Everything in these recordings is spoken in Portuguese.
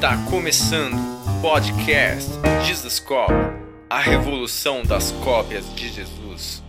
Está começando o podcast Jesus Cop, a revolução das cópias de Jesus.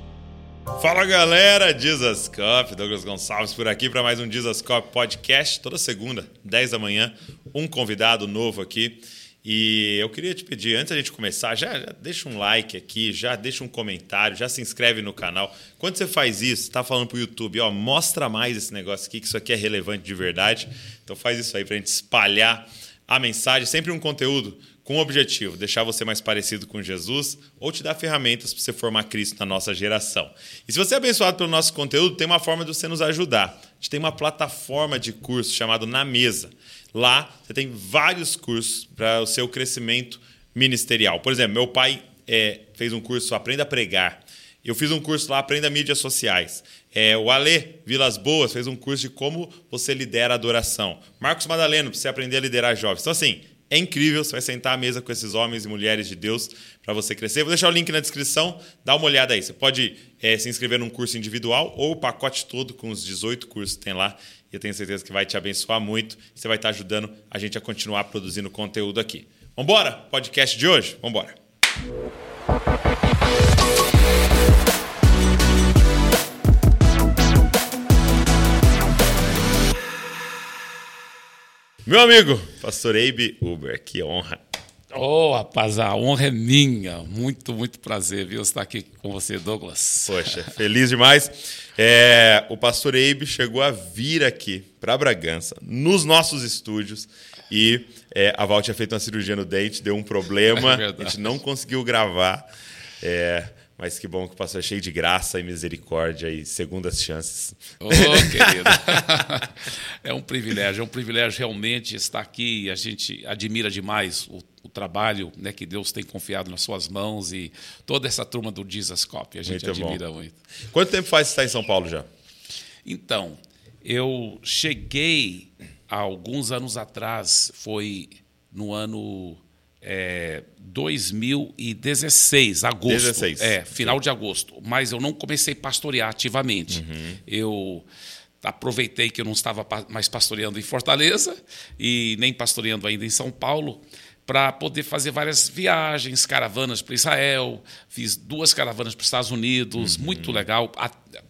Fala galera, Jesus Cop, Douglas Gonçalves por aqui para mais um Jesus Cop podcast, toda segunda, 10 da manhã, um convidado novo aqui. E eu queria te pedir, antes da gente começar, já, já, deixa um like aqui, já deixa um comentário, já se inscreve no canal. Quando você faz isso, está falando para o YouTube, ó, mostra mais esse negócio aqui, que isso aqui é relevante de verdade. Então faz isso aí para a gente espalhar a mensagem, sempre um conteúdo com o objetivo, deixar você mais parecido com Jesus ou te dar ferramentas para você formar Cristo na nossa geração. E se você é abençoado pelo nosso conteúdo, tem uma forma de você nos ajudar. A gente tem uma plataforma de curso chamado Na Mesa. Lá você tem vários cursos para o seu crescimento ministerial. Por exemplo, meu pai é, fez um curso Aprenda a Pregar. Eu fiz um curso lá, Aprenda Mídias Sociais. É, o Ale Vilas Boas fez um curso de como você lidera a adoração. Marcos Madaleno, para você aprender a liderar jovens. Então, assim, é incrível. Você vai sentar à mesa com esses homens e mulheres de Deus para você crescer. Vou deixar o link na descrição, dá uma olhada aí. Você pode é, se inscrever num curso individual ou o pacote todo com os 18 cursos que tem lá. E eu tenho certeza que vai te abençoar muito. Você vai estar ajudando a gente a continuar produzindo conteúdo aqui. Vambora? Podcast de hoje? Vambora. Meu amigo, pastor Eibe Uber, que honra. Oh, rapaz, a honra é minha. Muito, muito prazer, viu, estar aqui com você, Douglas. Poxa, feliz demais. É, o pastor Eibe chegou a vir aqui para Bragança, nos nossos estúdios, e é, a Val tinha feito uma cirurgia no dente, deu um problema, é a gente não conseguiu gravar. É, mas que bom que o pastor é cheio de graça e misericórdia e segundas chances. Ô, oh, querido. é um privilégio, é um privilégio realmente estar aqui. A gente admira demais o, o trabalho né, que Deus tem confiado nas suas mãos e toda essa turma do Jesus Cop. A gente muito admira bom. muito. Quanto tempo faz que está em São Paulo já? Então, eu cheguei há alguns anos atrás, foi no ano é, 2016, agosto. 16. É, final de agosto. Mas eu não comecei a pastorear ativamente. Uhum. Eu aproveitei que eu não estava mais pastoreando em Fortaleza e nem pastoreando ainda em São Paulo para poder fazer várias viagens, caravanas para Israel, fiz duas caravanas para os Estados Unidos, uhum. muito legal,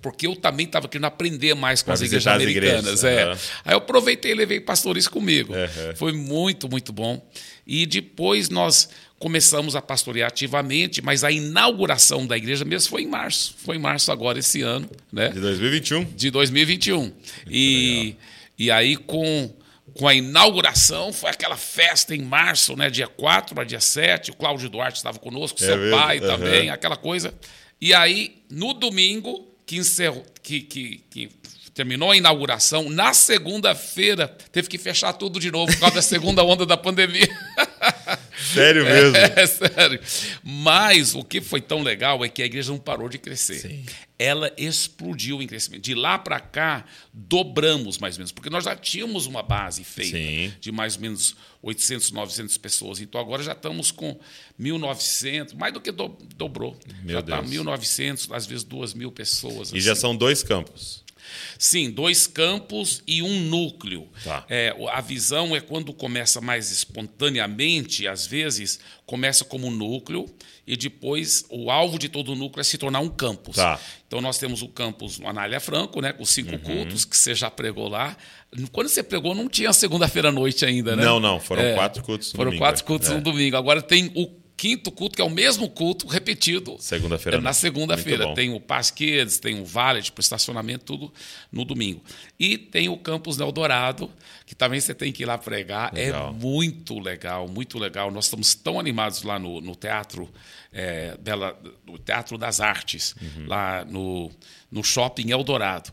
porque eu também estava querendo aprender mais com pra as igrejas americanas. Igrejas. É. Uhum. Aí eu aproveitei e levei pastores comigo. Uhum. Foi muito, muito bom. E depois nós começamos a pastorear ativamente, mas a inauguração da igreja mesmo foi em março. Foi em março agora, esse ano. Né? De 2021. De 2021. e, e aí, com, com a inauguração, foi aquela festa em março, né? dia 4 para dia 7. O Cláudio Duarte estava conosco, é seu mesmo? pai uhum. também, aquela coisa. E aí, no domingo, que, encerrou, que, que, que terminou a inauguração, na segunda-feira teve que fechar tudo de novo por causa da segunda onda da pandemia. Sério mesmo? É, é, sério. Mas o que foi tão legal é que a igreja não parou de crescer. Sim. Ela explodiu em crescimento. De lá para cá, dobramos mais ou menos, porque nós já tínhamos uma base feita Sim. de mais ou menos 800, 900 pessoas. Então agora já estamos com 1.900, mais do que do, dobrou. Meu já está 1.900, às vezes 2.000 pessoas. E assim. já são dois campos. Sim, dois campos e um núcleo. Tá. É, a visão é quando começa mais espontaneamente, às vezes começa como um núcleo e depois o alvo de todo o núcleo é se tornar um campus. Tá. Então nós temos o campus no Anália Franco, né, com cinco uhum. cultos que você já pregou lá. Quando você pregou não tinha segunda-feira à noite ainda, né? Não, não, foram é, quatro cultos no foram domingo. Foram quatro cultos é. no domingo. Agora tem o quinto culto, que é o mesmo culto repetido. Segunda-feira. É, na segunda-feira. Tem o Pasquedes, tem o Valet para estacionamento, tudo no domingo. E tem o Campus Eldorado, que também você tem que ir lá pregar. É legal. É muito legal, muito legal. Nós estamos tão animados lá no, no Teatro é, Bela, no Teatro das Artes, uhum. lá no, no Shopping Eldorado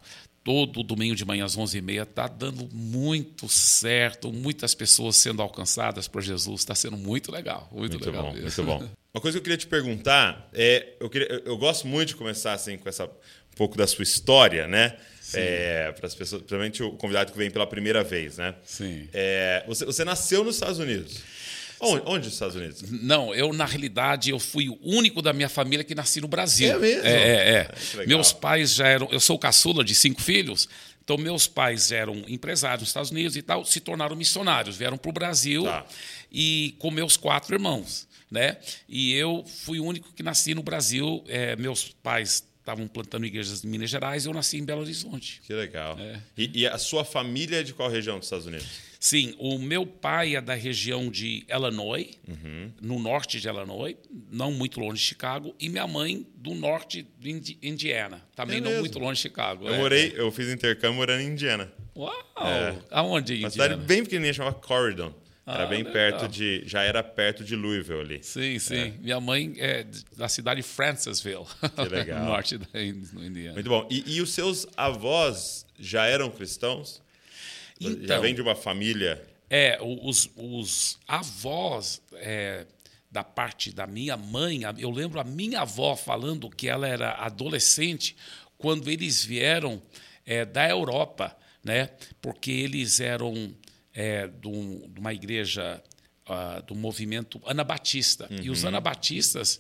todo domingo de manhã às 11h30. Está dando muito certo, muitas pessoas sendo alcançadas por Jesus. Está sendo muito legal. Muito, muito legal. Bom, muito bom. Uma coisa que eu queria te perguntar é: eu, queria, eu gosto muito de começar assim com essa um pouco da sua história, né? É, para as pessoas, principalmente o convidado que vem pela primeira vez, né? Sim. É, você, você nasceu nos Estados Unidos. Onde, onde nos Estados Unidos? Não, eu, na realidade, eu fui o único da minha família que nasci no Brasil. É mesmo? É, é. é. Meus pais já eram. Eu sou caçula de cinco filhos. Então, meus pais eram empresários nos Estados Unidos e tal, se tornaram missionários, vieram para o Brasil Tá. e com meus quatro irmãos. Né? E eu fui o único que nasci no Brasil. É, meus pais estavam plantando igrejas em Minas Gerais e eu nasci em Belo Horizonte. Que legal. É. E, e a sua família é de qual região dos Estados Unidos? Sim, o meu pai é da região de Illinois, Uhum. no norte de Illinois, não muito longe de Chicago, e minha mãe do norte de Indi- Indiana, também É não muito longe de Chicago. Eu é. morei, eu fiz intercâmbio morando em Indiana. Uau! É. Aonde em Uma Indiana? cidade bem pequenininha, chamava Corridon. Era Ah, bem legal. perto de. Já era perto de Louisville ali. Sim, sim. Minha mãe é da cidade de Francisville, Que legal. no norte da Indiana. Muito bom. E, e os seus avós já eram cristãos? Já Então. vem de uma família. É, os, os avós é, da parte da minha mãe, eu lembro a minha avó falando que ela era adolescente quando eles vieram é, da Europa, né? Porque eles eram é, de, um- de uma igreja ah, do movimento anabatista. E os anabatistas,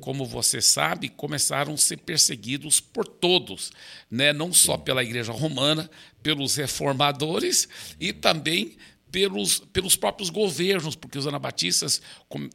como você sabe, começaram a ser perseguidos por todos, né? não só pela Igreja Romana, pelos reformadores e também pelos, pelos próprios governos, porque os anabatistas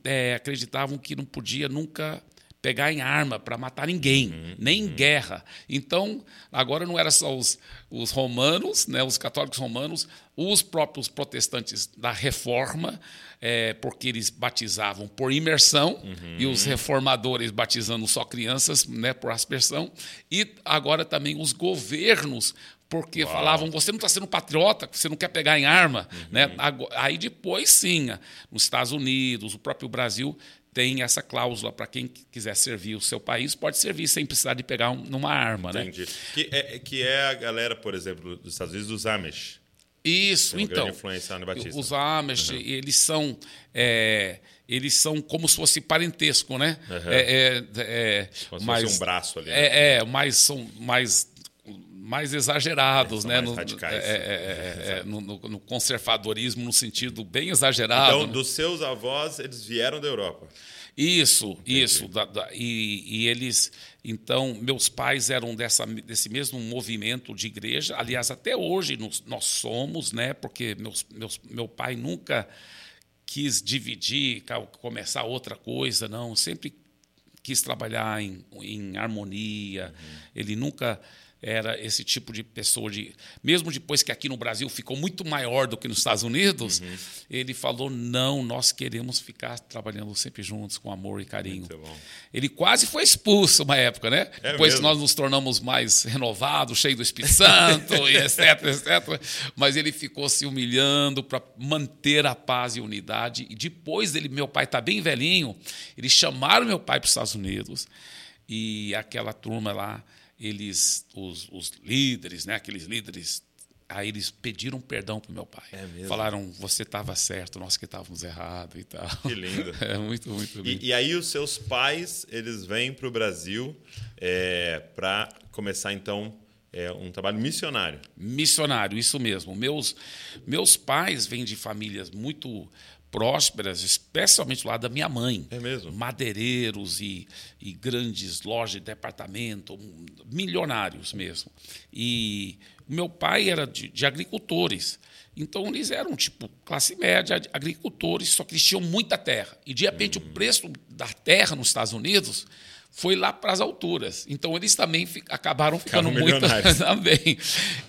é, acreditavam que não podia nunca pegar em arma para matar ninguém, nem em guerra. Então, agora não era só os, os romanos, né, os católicos romanos, os próprios protestantes da Reforma, é, porque eles batizavam por imersão, e os reformadores batizando só crianças né, por aspersão, e agora também os governos porque falavam você não está sendo patriota, você não quer pegar em arma, né? Ago- Aí depois sim, nos Estados Unidos, o próprio Brasil tem essa cláusula para quem quiser servir o seu país pode servir sem precisar de pegar um- numa arma, né? Entendi. Que é, que é a galera, por exemplo, dos Estados Unidos, dos Amish. Isso, Tem uma então. influência anabatista. Os Amish, eles são é, eles são como se fosse parentesco, né? Uhum. É, é, é, Como se mas- fosse um braço ali. né? É, é, mas são mais mais exagerados, né? mais no, radicais. é, é, é, é, no, no- conservadorismo, no sentido bem exagerado. Então, né? dos seus avós, eles vieram da Europa. Isso, isso. da- da- e, e eles, então, meus pais eram dessa, desse mesmo movimento de igreja. Aliás, até hoje nos- nós somos, né? Porque meus, meus, meu pai nunca quis dividir, começar outra coisa, não. Sempre quis trabalhar em, em harmonia. Ele nunca era esse tipo de pessoa de mesmo depois que aqui no Brasil ficou muito maior do que nos Estados Unidos ele falou não nós queremos ficar trabalhando sempre juntos com amor e carinho. Ele quase foi expulso uma época né? É depois mesmo? nós nos tornamos mais renovados cheios do Espírito Santo e etc etc mas ele ficou se humilhando para manter a paz e unidade. E depois dele meu pai tá bem velhinho eles chamaram meu pai para os Estados Unidos e aquela turma lá, eles, os, os líderes, né, aqueles líderes, aí eles pediram perdão para meu pai. É mesmo? Falaram, você estava certo, nós que estávamos errados e tal. Que lindo. É muito, muito lindo. E, e aí os seus pais, eles vêm para o Brasil para começar, então, é, um trabalho missionário. Missionário, isso mesmo. Meus, meus pais vêm de famílias muito prósperas, especialmente lá da minha mãe. É mesmo? Madeireiros e, e grandes lojas de departamento, milionários mesmo. E meu pai era de, de agricultores. Então eles eram tipo classe média, agricultores, só que eles tinham muita terra. E de repente o preço da terra nos Estados Unidos foi lá para as alturas. Então eles também acabaram ficando muito também.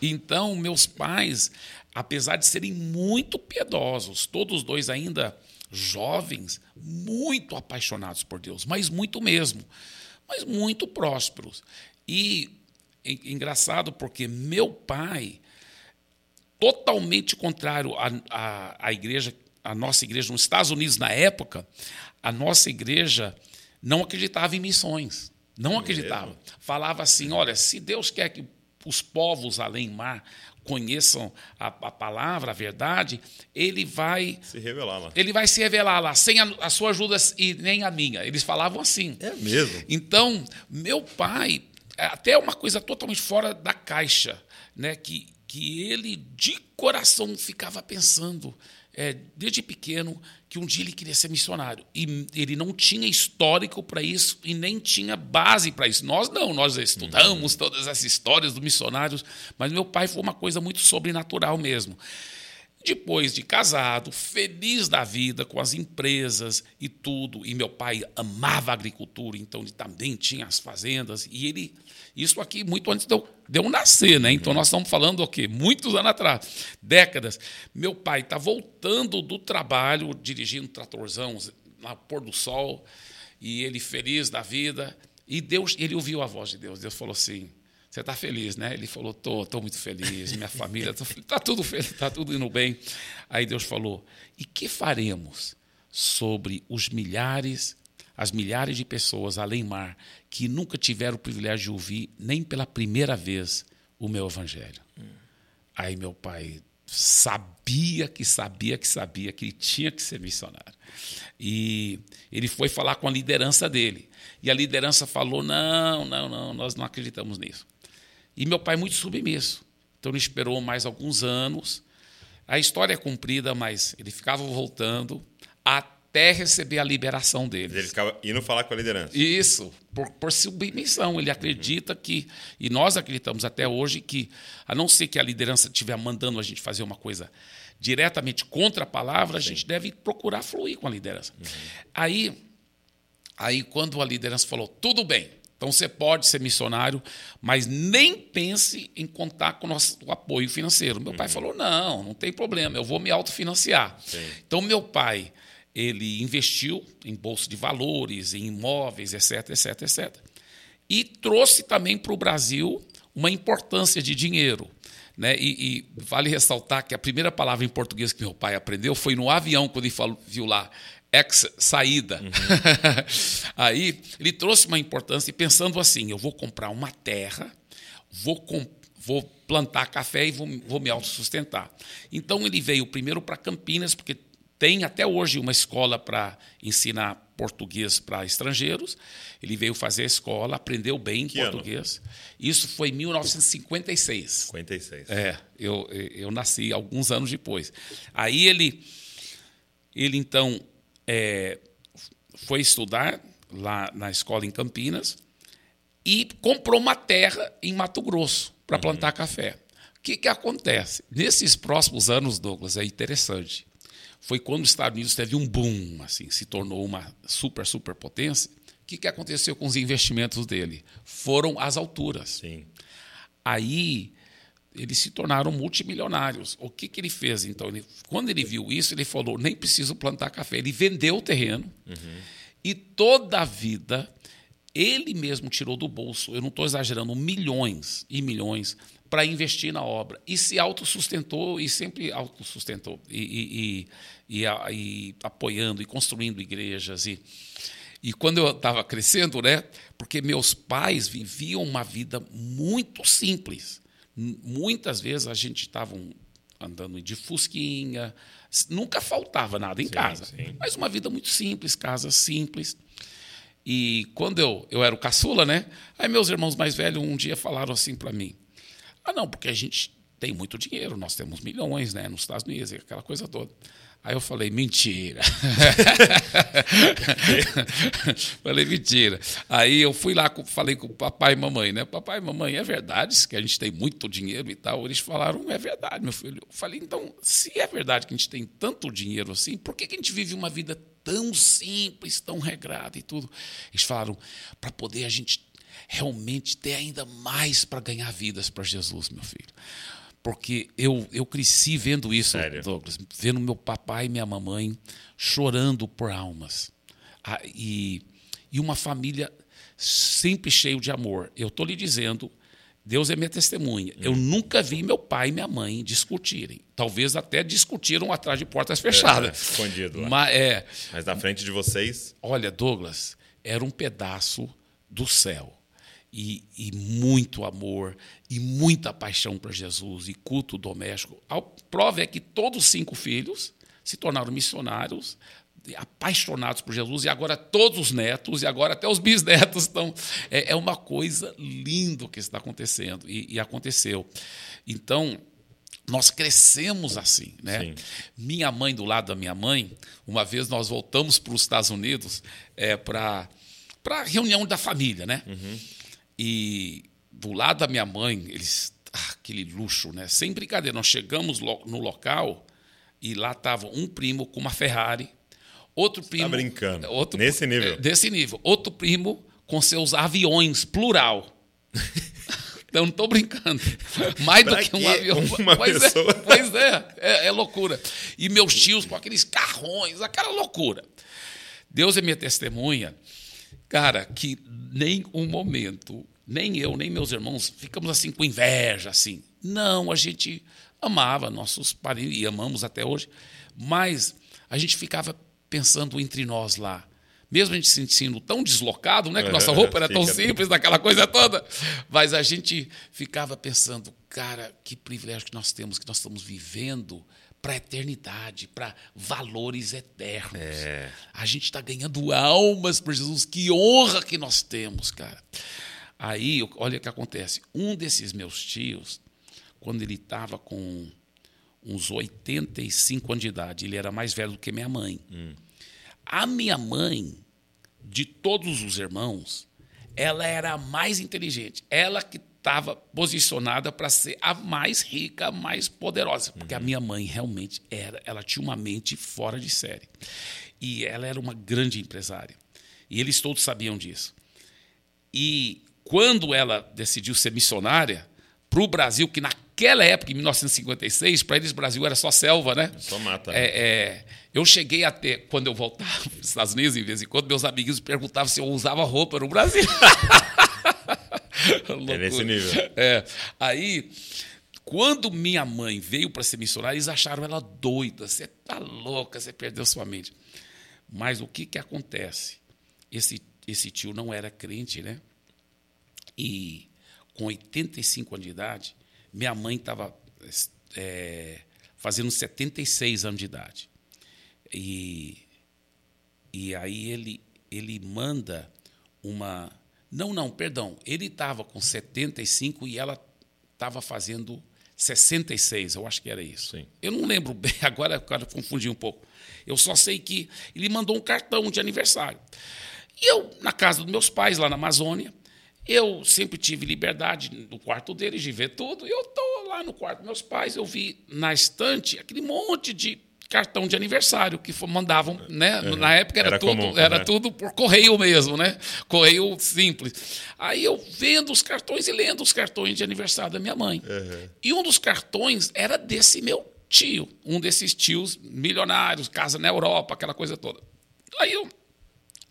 Então, meus pais, apesar de serem muito piedosos, todos dois ainda jovens, muito apaixonados por Deus, mas muito mesmo, mas muito prósperos. E en- engraçado porque meu pai, totalmente contrário à, à, à igreja, à nossa igreja nos Estados Unidos na época, a nossa igreja não acreditava em missões. Não acreditava. Falava assim: olha, se Deus quer que os povos além mar conheçam a, a palavra, a verdade, ele vai Se revelar lá. ele vai se revelar lá, sem a, a sua ajuda e nem a minha. Eles falavam assim. É mesmo? Então, meu pai, é até uma coisa totalmente fora da caixa, né? que, que ele de coração ficava pensando. é, desde pequeno, que um dia ele queria ser missionário. E ele não tinha histórico para isso e nem tinha base para isso. Nós não, nós estudamos todas essas histórias dos missionários, mas meu pai foi uma coisa muito sobrenatural mesmo. Depois de casado, feliz da vida com as empresas e tudo, e meu pai amava a agricultura, então ele também tinha as fazendas, e ele. Isso aqui muito antes de eu, de eu nascer, né? Então nós estamos falando o quê? Muitos anos atrás, décadas. Meu pai está voltando do trabalho, dirigindo tratorzão na pôr do sol, e ele feliz da vida, e Deus, ele ouviu a voz de Deus. Deus falou assim: você está feliz, né? Ele falou: tô, tô muito feliz, minha família está tudo feliz, está tudo indo bem. Aí Deus falou: e que faremos sobre os milhares, as milhares de pessoas além mar que nunca tiveram o privilégio de ouvir nem pela primeira vez o meu evangelho? Hum. Aí meu pai sabia que sabia que sabia que ele tinha que ser missionário. E ele foi falar com a liderança dele. E a liderança falou: não, não, não, nós não acreditamos nisso. E meu pai muito submisso. Então ele esperou mais alguns anos. A história é cumprida, mas ele ficava voltando até receber a liberação dele. Ele ficava indo falar com a liderança. Isso, por, por submissão. Ele acredita uhum. que, e nós acreditamos até hoje, que, a não ser que a liderança estiver mandando a gente fazer uma coisa diretamente contra a palavra, Sim. a gente deve procurar fluir com a liderança. Uhum. Aí, aí, quando a liderança falou, tudo bem, então você pode ser missionário, mas nem pense em contar com o nosso apoio financeiro. Meu uhum. pai falou: não, não tem problema, eu vou me autofinanciar. Sim. Então meu pai ele investiu em bolsa de valores, em imóveis, etc, etc, etc. E trouxe também para o Brasil uma importância de dinheiro. Né? E, e, vale ressaltar que a primeira palavra em português que meu pai aprendeu foi no avião, quando ele falou, viu lá ex saída. Uhum. Aí ele trouxe uma importância pensando assim: eu vou comprar uma terra, vou, vou plantar café e vou, vou me autossustentar. Então ele veio primeiro para Campinas, porque tem até hoje uma escola para ensinar português para estrangeiros. Ele veio fazer a escola, aprendeu bem que português. Ano? Isso foi em 1956. 56. É, eu, eu nasci alguns anos depois. Aí ele, ele então é, foi estudar lá na escola em Campinas e comprou uma terra em Mato Grosso para uhum. plantar café. O que, que acontece? Nesses próximos anos, Douglas, é interessante. Foi quando os Estados Unidos teve um boom, assim, se tornou uma super, super potência. O que, que aconteceu com os investimentos dele? Foram às alturas. Sim. Aí eles se tornaram multimilionários. O que, que ele fez, então? Ele, quando ele viu isso, ele falou: nem preciso plantar café. Ele vendeu o terreno uhum. e toda a vida ele mesmo tirou do bolso, eu não estou exagerando, milhões e milhões para investir na obra. E se autossustentou e sempre autossustentou. E, e, e, e, apoiando e construindo igrejas. E, e quando eu estava crescendo, né? Porque meus pais viviam uma vida muito simples. Muitas vezes a gente estava andando de fusquinha, nunca faltava nada em sim, casa. Sim. Mas uma vida muito simples, casa simples. E quando eu, eu era o caçula, né? Aí meus irmãos mais velhos um dia falaram assim para mim: Ah, não, porque a gente tem muito dinheiro, nós temos milhões, né, nos Estados Unidos, aquela coisa toda. Aí eu falei, mentira. falei, mentira. Aí eu fui lá, falei com o papai e mamãe, né? Papai e mamãe, é verdade que a gente tem muito dinheiro e tal? Eles falaram, é verdade, meu filho. Eu falei, então, se é verdade que a gente tem tanto dinheiro assim, por que, que a gente vive uma vida tão simples, tão regrada e tudo? Eles falaram, para poder a gente realmente ter ainda mais para ganhar vidas para Jesus, meu filho porque eu, eu cresci vendo isso, Sério? Douglas, vendo meu papai e minha mamãe chorando por almas. Ah, e, e uma família sempre cheio de amor. Eu estou lhe dizendo, Deus é minha testemunha. Hum. Eu nunca vi meu pai e minha mãe discutirem. Talvez até discutiram atrás de portas fechadas. É, escondido lá. Mas, é, Mas na frente de vocês. Olha, Douglas, era um pedaço do céu e, e, muito amor e muita paixão para Jesus e culto doméstico. A prova é que todos os cinco filhos se tornaram missionários, apaixonados por Jesus, e agora todos os netos, e agora até os bisnetos estão. É, é uma coisa linda que está acontecendo, e, e aconteceu. Então, nós crescemos assim, né? Sim. Minha mãe do lado da minha mãe, uma vez nós voltamos para os Estados Unidos é, para para reunião da família, né? E do lado da minha mãe, eles ah, aquele luxo, né? Sem brincadeira, nós chegamos no local e lá estava um primo com uma Ferrari, outro primo brincando. outro Nesse nível? é, desse nível, outro primo com seus aviões plural. Eu não estou brincando. Mais do Pra que um avião. Uma pois pessoa. é, pois é, é, é loucura. E meus tios com aqueles carrões, aquela loucura. Deus é minha testemunha, cara, que nem um momento, nem eu, nem meus irmãos, ficamos assim com inveja, assim. Não, a gente amava nossos parentes e amamos até hoje, mas a gente ficava pensando entre nós lá. Mesmo a gente se sentindo tão deslocado, né? Que nossa roupa era tão simples, daquela coisa toda. Mas a gente ficava pensando, cara, que privilégio que nós temos, que nós estamos vivendo para a eternidade, para valores eternos. A gente está ganhando almas por Jesus. Que honra que nós temos, cara. Aí, olha o que acontece. Um desses meus tios, quando ele estava com uns 85 anos de idade, ele era mais velho do que minha mãe. A minha mãe, de todos os irmãos, ela era a mais inteligente. Ela que estava posicionada para ser a mais rica, a mais poderosa. Porque a minha mãe realmente era, ela tinha uma mente fora de série. E ela era uma grande empresária. E eles todos sabiam disso. E quando ela decidiu ser missionária para o Brasil, que naquela época, em 1956, para eles o Brasil era só selva, né? Só mata. né? É, é, eu cheguei até, quando eu voltava para os Estados Unidos, em vez em quando, meus amiguinhos perguntavam se eu usava roupa no Brasil. Loucura. nesse nível. É. Aí, quando minha mãe veio para ser missionária, eles acharam ela doida. Você tá louca, você perdeu sua mente. Mas o que, que acontece? Esse, esse tio não era crente, né? E com 85 anos de idade, minha mãe estava é, fazendo 76 anos de idade. E, e aí ele, ele manda uma. Não, não, perdão. Ele estava com 75 e ela estava fazendo 66, eu acho que era isso. Sim. Eu não lembro bem, agora, agora confundi um pouco. Eu só sei que ele mandou um cartão de aniversário. E eu, na casa dos meus pais, lá na Amazônia, eu sempre tive liberdade no quarto deles de ver tudo. E eu estou lá no quarto dos meus pais, eu vi na estante aquele monte de cartão de aniversário que mandavam, né? Na época era, Era tudo, comum, era né? tudo por correio mesmo, né? Correio simples. Aí eu vendo os cartões e lendo os cartões de aniversário da minha mãe. E um dos cartões era desse meu tio, um desses tios milionários, casa na Europa, aquela coisa toda. Aí eu,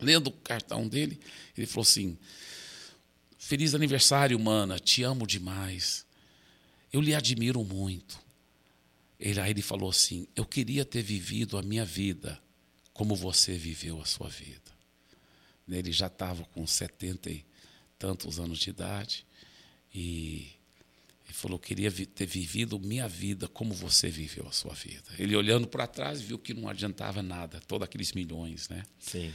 lendo o cartão dele, ele falou assim: Feliz aniversário, mana, te amo demais. Eu lhe admiro muito. Ele, aí ele falou assim: Eu queria ter vivido a minha vida como você viveu a sua vida. Ele já estava com setenta e tantos anos de idade e ele falou: queria ter vivido minha vida como você viveu a sua vida. Ele olhando para trás viu que não adiantava nada, todos aqueles milhões, né? Sim.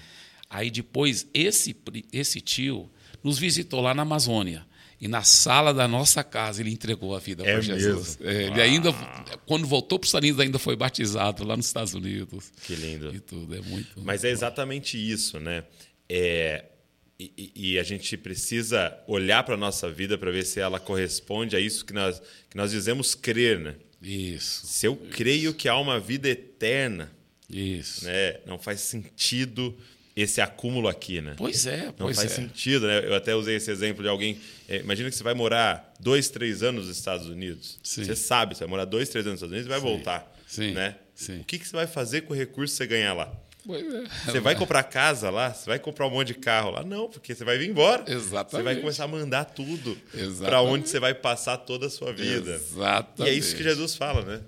Aí depois esse esse tio nos visitou lá na Amazônia e na sala da nossa casa ele entregou a vida É para Jesus. mesmo? É, ele ainda quando voltou para os Estados Unidos ainda foi batizado lá nos Estados Unidos. Que lindo. E tudo é muito. Mas é exatamente isso, né? É, e, e- a gente precisa olhar para a nossa vida para ver se ela corresponde a isso que nós, que nós dizemos crer, né? Isso. Se eu creio que há uma vida eterna, Isso. né, não faz sentido esse acúmulo aqui, né? Pois é, Não pois faz é. sentido, né? Eu até usei esse exemplo de alguém. é, imagina que você vai morar dois, três anos nos Estados Unidos. Sim. Você sabe, você vai morar dois, três anos nos Estados Unidos e vai voltar. Sim. Né? Sim. O que, que você vai fazer com o recurso que você ganhar lá? Pois é. Você vai comprar casa lá? Você vai comprar um monte de carro lá? Não, porque você vai vir embora. Exatamente. Você vai começar a mandar tudo para onde você vai passar toda a sua vida. Exatamente. E é isso que Jesus fala, né?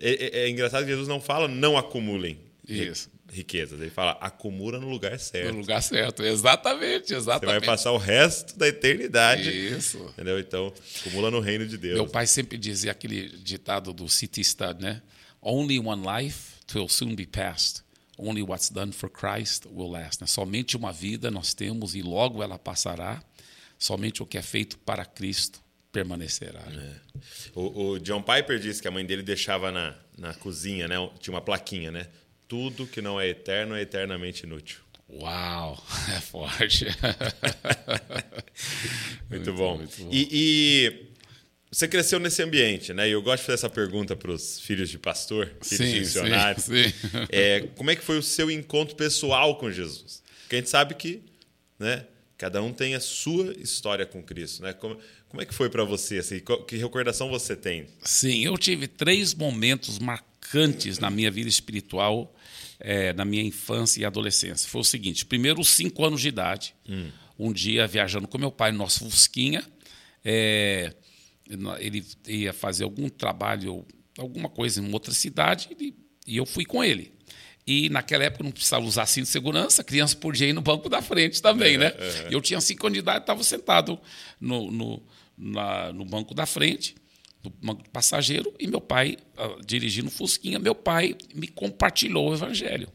É, é- é engraçado que Jesus não fala não acumulem Isso. Riquezas. Ele fala acumula no lugar certo. No lugar certo. Exatamente, Você exatamente. vai passar o resto da eternidade. Isso. Entendeu? Então, acumula no reino de Deus. Meu pai sempre dizia aquele ditado do City Stud, né? Only one life will soon be past. Only what's done for Christ will last. né? Somente uma vida nós temos e logo ela passará. Somente o que é feito para Cristo permanecerá. É. O, o, John Piper disse que a mãe dele deixava na, na cozinha, né? Tinha uma plaquinha, né? Tudo que não é eterno é eternamente inútil. Uau, é forte. muito, muito, bom. Muito bom. E, e, você cresceu nesse ambiente, né? E eu gosto de fazer essa pergunta para os filhos de pastor, filhos sim, de missionários. Sim, sim. É, como é que foi o seu encontro pessoal com Jesus? Porque a gente sabe que, né? Cada um tem a sua história com Cristo, né? Como, como é que foi para você? Assim, que recordação você tem? Sim, eu tive três momentos marcantes na minha vida espiritual, é, na minha infância e adolescência. Foi o seguinte: primeiro, os cinco anos de idade, hum. um dia viajando com meu pai no nosso Fusquinha, é, ele ia fazer algum trabalho, alguma coisa em outra cidade, e eu fui com ele. E naquela época não precisava usar cinto de segurança, a criança podia ir no banco da frente também, é, né? É. Eu tinha cinco anos de idade, estava sentado no, no, na, no banco da frente, do passageiro, e meu pai, uh, dirigindo Fusquinha, meu pai me compartilhou o evangelho.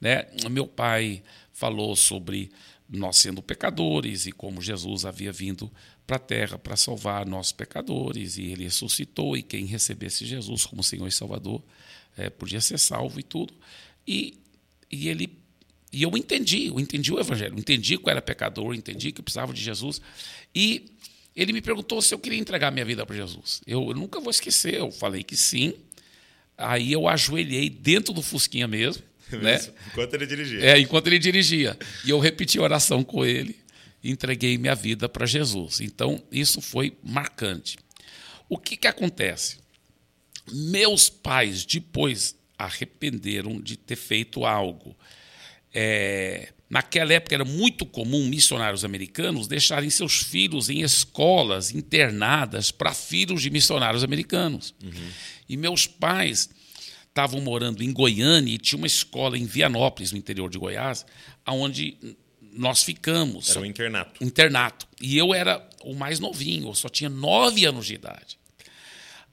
Né? Meu pai falou sobre nós sendo pecadores e como Jesus havia vindo para a terra para salvar nossos pecadores, e ele ressuscitou, e quem recebesse Jesus como Senhor e Salvador é, podia ser salvo e tudo. E, e ele e eu entendi, eu entendi o evangelho, entendi que eu era pecador, entendi que eu precisava de Jesus. E ele me perguntou se eu queria entregar minha vida para Jesus. Eu, eu, nunca vou esquecer, eu falei que sim. Aí eu ajoelhei dentro do Fusquinha mesmo. né? Enquanto ele dirigia. É, enquanto ele dirigia. E eu repeti a oração com ele e entreguei minha vida para Jesus. Então, isso foi marcante. O que, que acontece? Meus pais, depois arrependeram de ter feito algo. É, naquela época era muito comum missionários americanos deixarem seus filhos em escolas internadas para filhos de missionários americanos. Uhum. E meus pais estavam morando em Goiânia e tinha uma escola em Vianópolis, no interior de Goiás, onde nós ficamos. Era um internato. Um internato. E eu era o mais novinho, eu só tinha nove anos de idade.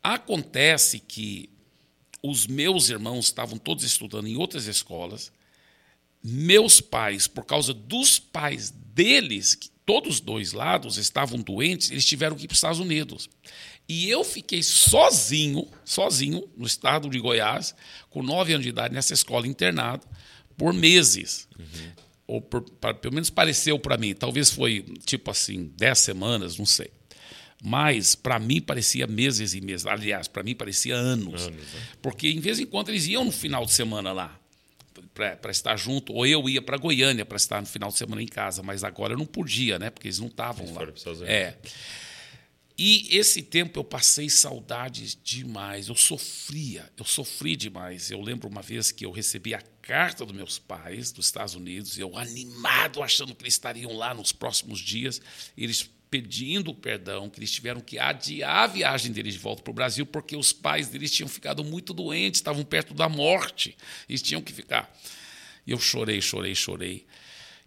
Acontece que os meus irmãos estavam todos estudando em outras escolas. Meus pais, por causa dos pais deles, que todos dois lados estavam doentes, eles tiveram que ir para os Estados Unidos. E eu fiquei sozinho, sozinho, no estado de Goiás, com nove anos de idade, nessa escola internada, por meses. Uhum. Ou por, pelo menos pareceu para mim. Talvez foi tipo assim, dez semanas, não sei. Mas, para mim, parecia meses e meses. Aliás, para mim, parecia anos. anos né? Porque, em vez em quando, eles iam no final de semana lá para estar junto, ou eu ia para Goiânia para estar no final de semana em casa, mas agora eu não podia, né? Porque eles não estavam lá. É. E esse tempo eu passei saudades demais. Eu sofria, eu sofri demais. Eu lembro uma vez que eu recebi a carta dos meus pais dos Estados Unidos, eu animado, achando que eles estariam lá nos próximos dias. Eles pedindo perdão, que eles tiveram que adiar a viagem deles de volta para o Brasil, porque os pais deles tinham ficado muito doentes, estavam perto da morte, eles tinham que ficar. E eu chorei, chorei, chorei.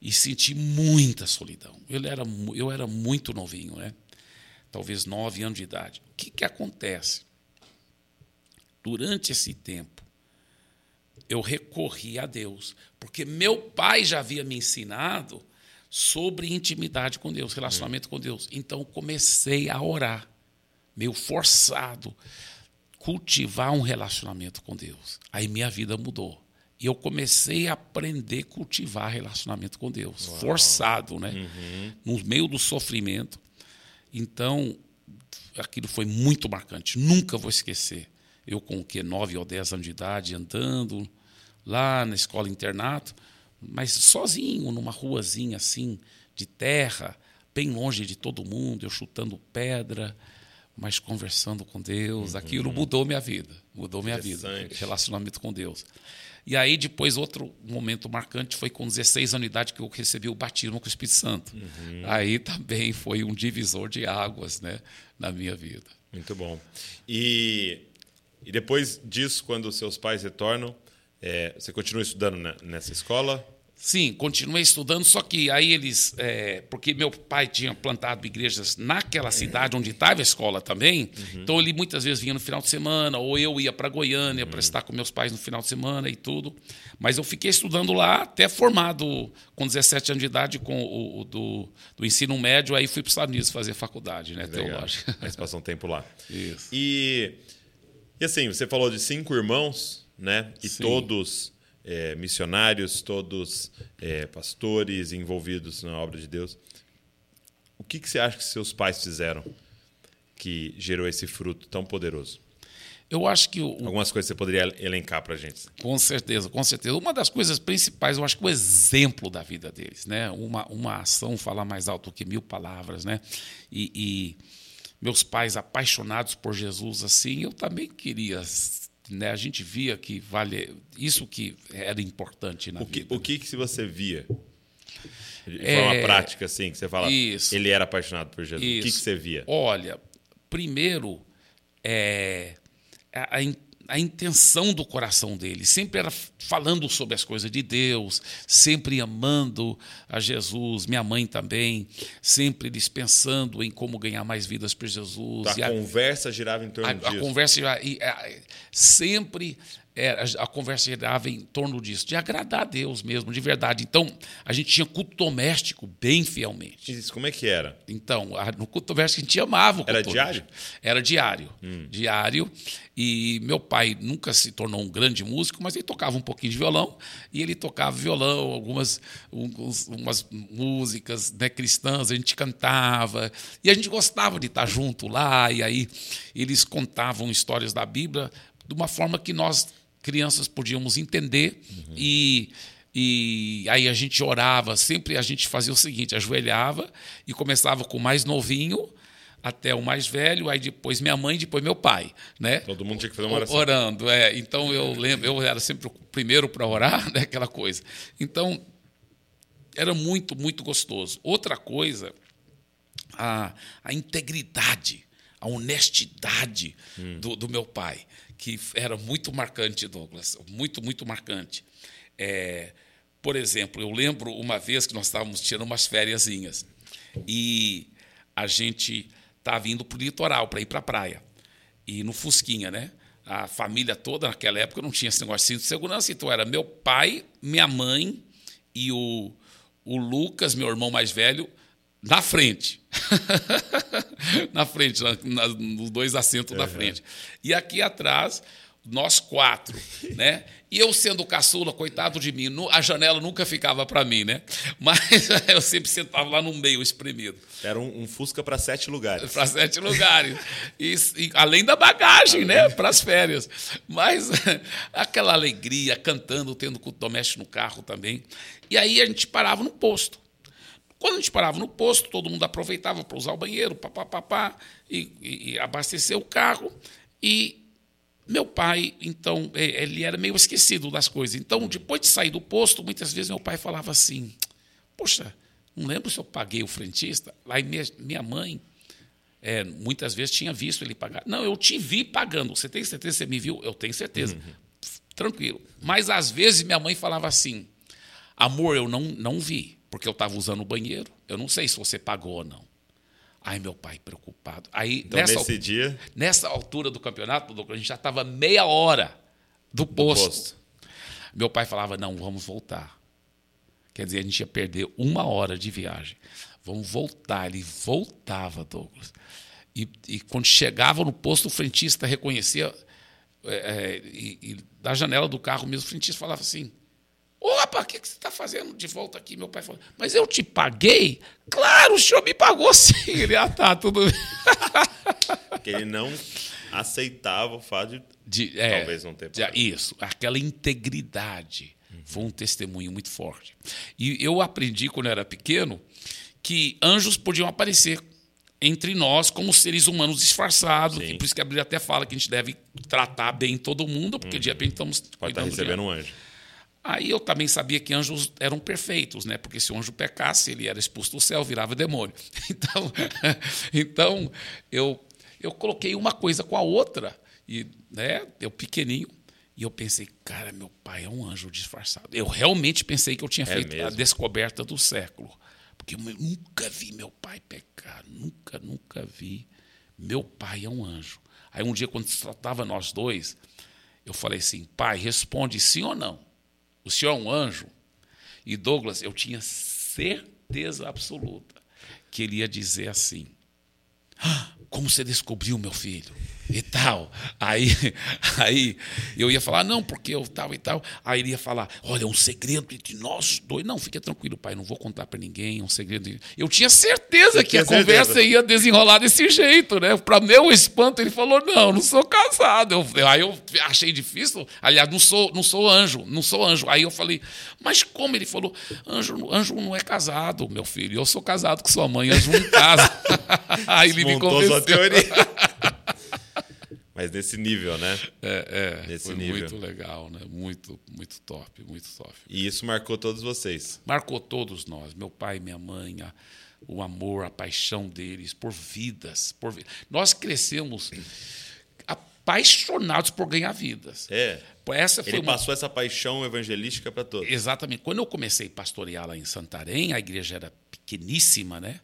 E senti muita solidão. Eu era, eu era muito novinho, né? talvez nove anos de idade. O que, que acontece? Durante esse tempo, eu recorri a Deus, porque meu pai já havia me ensinado sobre intimidade com Deus, relacionamento com Deus. Então comecei a orar, meio forçado, cultivar um relacionamento com Deus. Aí minha vida mudou. E eu comecei a aprender a cultivar relacionamento com Deus, Uau. forçado, né? Uhum. No meio do sofrimento. Então, aquilo foi muito marcante. Nunca vou esquecer. Eu com o que nove ou dez anos de idade andando lá na escola internato, mas sozinho, numa ruazinha assim, de terra, bem longe de todo mundo, eu chutando pedra, mas conversando com Deus. Uhum. Aquilo mudou minha vida, mudou minha vida, relacionamento com Deus. E aí, depois, outro momento marcante foi com 16 anos de idade que eu recebi o batismo com o Espírito Santo. Uhum. Aí também foi um divisor de águas né, na minha vida. Muito bom. E, e depois disso, quando seus pais retornam, é, você continua estudando nessa escola? Sim, continuei estudando, só que aí eles. É, porque meu pai tinha plantado igrejas naquela cidade onde estava a escola também, uhum. então ele muitas vezes vinha no final de semana, ou eu ia para Goiânia uhum. para estar com meus pais no final de semana e tudo. Mas eu fiquei estudando lá, até formado com 17 anos de idade, com o, o do, do, ensino médio, aí fui para os Estados Unidos fazer faculdade, né, teológica. Mas passou um tempo lá. Isso. E, e assim, você falou de cinco irmãos, né? E Sim. todos é, missionários, todos é, pastores envolvidos na obra de Deus. O que, que você acha que seus pais fizeram que gerou esse fruto tão poderoso? Eu acho que. O, Algumas coisas você poderia elencar para a gente. Com certeza, com certeza. Uma das coisas principais, eu acho que o exemplo da vida deles, né? Uma, uma ação fala mais alto que mil palavras, né? E, e meus pais apaixonados por Jesus assim, eu também queria né, a gente via que vale isso que era importante na o que, vida. O que, que se você via de forma é, prática, assim, que você fala, isso, ele era apaixonado por Jesus. Isso. O que, que você via? Olha, primeiro, é, a, a a intenção do coração dele. Sempre era falando sobre as coisas de Deus, sempre amando a Jesus, minha mãe também, sempre eles pensando em como ganhar mais vidas para Jesus. A, a conversa girava em torno a, disso. A conversa e, sempre era, a conversa girava em torno disso, de agradar a Deus mesmo, de verdade. Então, a gente tinha culto doméstico bem fielmente. Isso, como é que era? Então, no culto doméstico a gente amava o culto Era diário? Era diário. Hum. Diário. E meu pai nunca se tornou um grande músico, mas ele tocava um pouquinho de violão, e ele tocava violão, algumas uns, umas músicas né, cristãs, a gente cantava, e a gente gostava de estar junto lá, e aí eles contavam histórias da Bíblia de uma forma que nós crianças podíamos entender uhum. e e aí a gente orava, sempre a gente fazia o seguinte, ajoelhava e começava com o mais novinho até o mais velho, aí depois minha mãe, depois meu pai, né? Todo mundo tinha que fazer uma oração. Orando, é. Então eu lembro, eu era sempre o primeiro para orar, né, aquela coisa. Então era muito, muito gostoso. Outra coisa, a, a integridade, a honestidade hum. do, do meu pai que era muito marcante, Douglas, muito, muito marcante. É, por exemplo, eu lembro uma vez que nós estávamos tirando umas férias e a gente estava indo para o litoral, para ir para a praia. E no Fusquinha, né? A família toda, naquela época, não tinha esse negócio de segurança, então era meu pai, minha mãe e o, o Lucas, meu irmão mais velho, na frente. na frente, na, na, nos dois assentos uhum. da frente. E aqui atrás, nós quatro, né? E eu sendo caçula, coitado de mim, a janela nunca ficava para mim, né? Mas eu sempre sentava lá no meio, espremido. Era um, um Fusca para sete lugares. Para sete lugares. E, e, além da bagagem, né? Para as férias. Mas aquela alegria, cantando, tendo culto doméstico no carro também. E aí a gente parava no posto. Quando a gente parava no posto, todo mundo aproveitava para usar o banheiro, papapá, e, e, e abastecer o carro. E meu pai, então, é, ele era meio esquecido das coisas. Então, depois de sair do posto, muitas vezes meu pai falava assim: Poxa, não lembro se eu paguei o frentista. Lá minha, minha mãe, é, muitas vezes tinha visto ele pagar. Não, eu te vi pagando. Você tem certeza que você me viu? Eu tenho certeza. Uhum. Tranquilo. Mas às vezes minha mãe falava assim: Amor, eu não, não vi porque eu estava usando o banheiro. Eu não sei se você pagou ou não. Aí meu pai preocupado. Aí então, nessa, nesse dia, nessa altura do campeonato, a gente já estava meia hora do posto. do posto. Meu pai falava: "Não, vamos voltar". Quer dizer, a gente ia perder uma hora de viagem. Vamos voltar. Ele voltava, Douglas. E, e quando chegava no posto, o frentista reconhecia é, é, e, e da janela do carro mesmo, o frentista falava assim: Rapaz, o que, que você está fazendo de volta aqui? Meu pai falou, mas eu te paguei? Claro, o senhor me pagou sim. Ele, ah, tá, tudo bem. Porque ele não aceitava o fato de, de é, talvez não ter pago. Isso, aquela integridade. Uhum. Foi um testemunho muito forte. E eu aprendi, quando eu era pequeno, que anjos podiam aparecer entre nós como seres humanos disfarçados. por isso que a Bíblia até fala que a gente deve tratar bem todo mundo, porque uhum. de repente estamos Pode estar recebendo um anjo. Aí eu também sabia que anjos eram perfeitos, né? Porque se o anjo pecasse, ele era expulso do céu, virava demônio. Então, então eu, eu coloquei uma coisa com a outra, e né, eu pequenininho, E eu pensei, cara, meu pai é um anjo disfarçado. Eu realmente pensei que eu tinha É feito a mesmo? descoberta do século. Porque eu nunca vi meu pai pecar. Nunca, nunca vi. Meu pai é um anjo. Aí um dia, quando se tratava nós dois, eu falei assim: pai, responde sim ou não. O senhor é um anjo? E Douglas, eu tinha certeza absoluta que ele ia dizer assim: "Ah, como você descobriu, meu filho? E tal. Aí, aí eu ia falar, não, porque eu tal e tal. Aí ele ia falar, olha, é um segredo entre nós dois. Não, fica tranquilo, pai, não vou contar para ninguém, é um segredo. de-" Eu tinha certeza que tinha a conversa certeza? ia desenrolar desse jeito, né? Para meu espanto, ele falou, não, não sou casado. Eu- aí eu achei difícil. Aliás, não sou, não sou anjo, não sou anjo. Aí eu falei, mas como? Ele falou, anjo, anjo não é casado, meu filho. Eu sou casado com sua mãe, anjo não casa. aí ele me Montou sua convenceu. teoria. Mas nesse nível, né? É, é, Nesse foi nível. muito legal, né? Muito, muito top, muito top. E isso marcou todos vocês. Marcou todos nós, meu pai, minha mãe, a- o amor, a paixão deles por vidas, por vi- Nós crescemos apaixonados por ganhar vidas. É. Essa foi Ele uma passou essa paixão evangelística para todos. Exatamente. Quando eu comecei a pastorear lá em Santarém, a igreja era pequeníssima, né?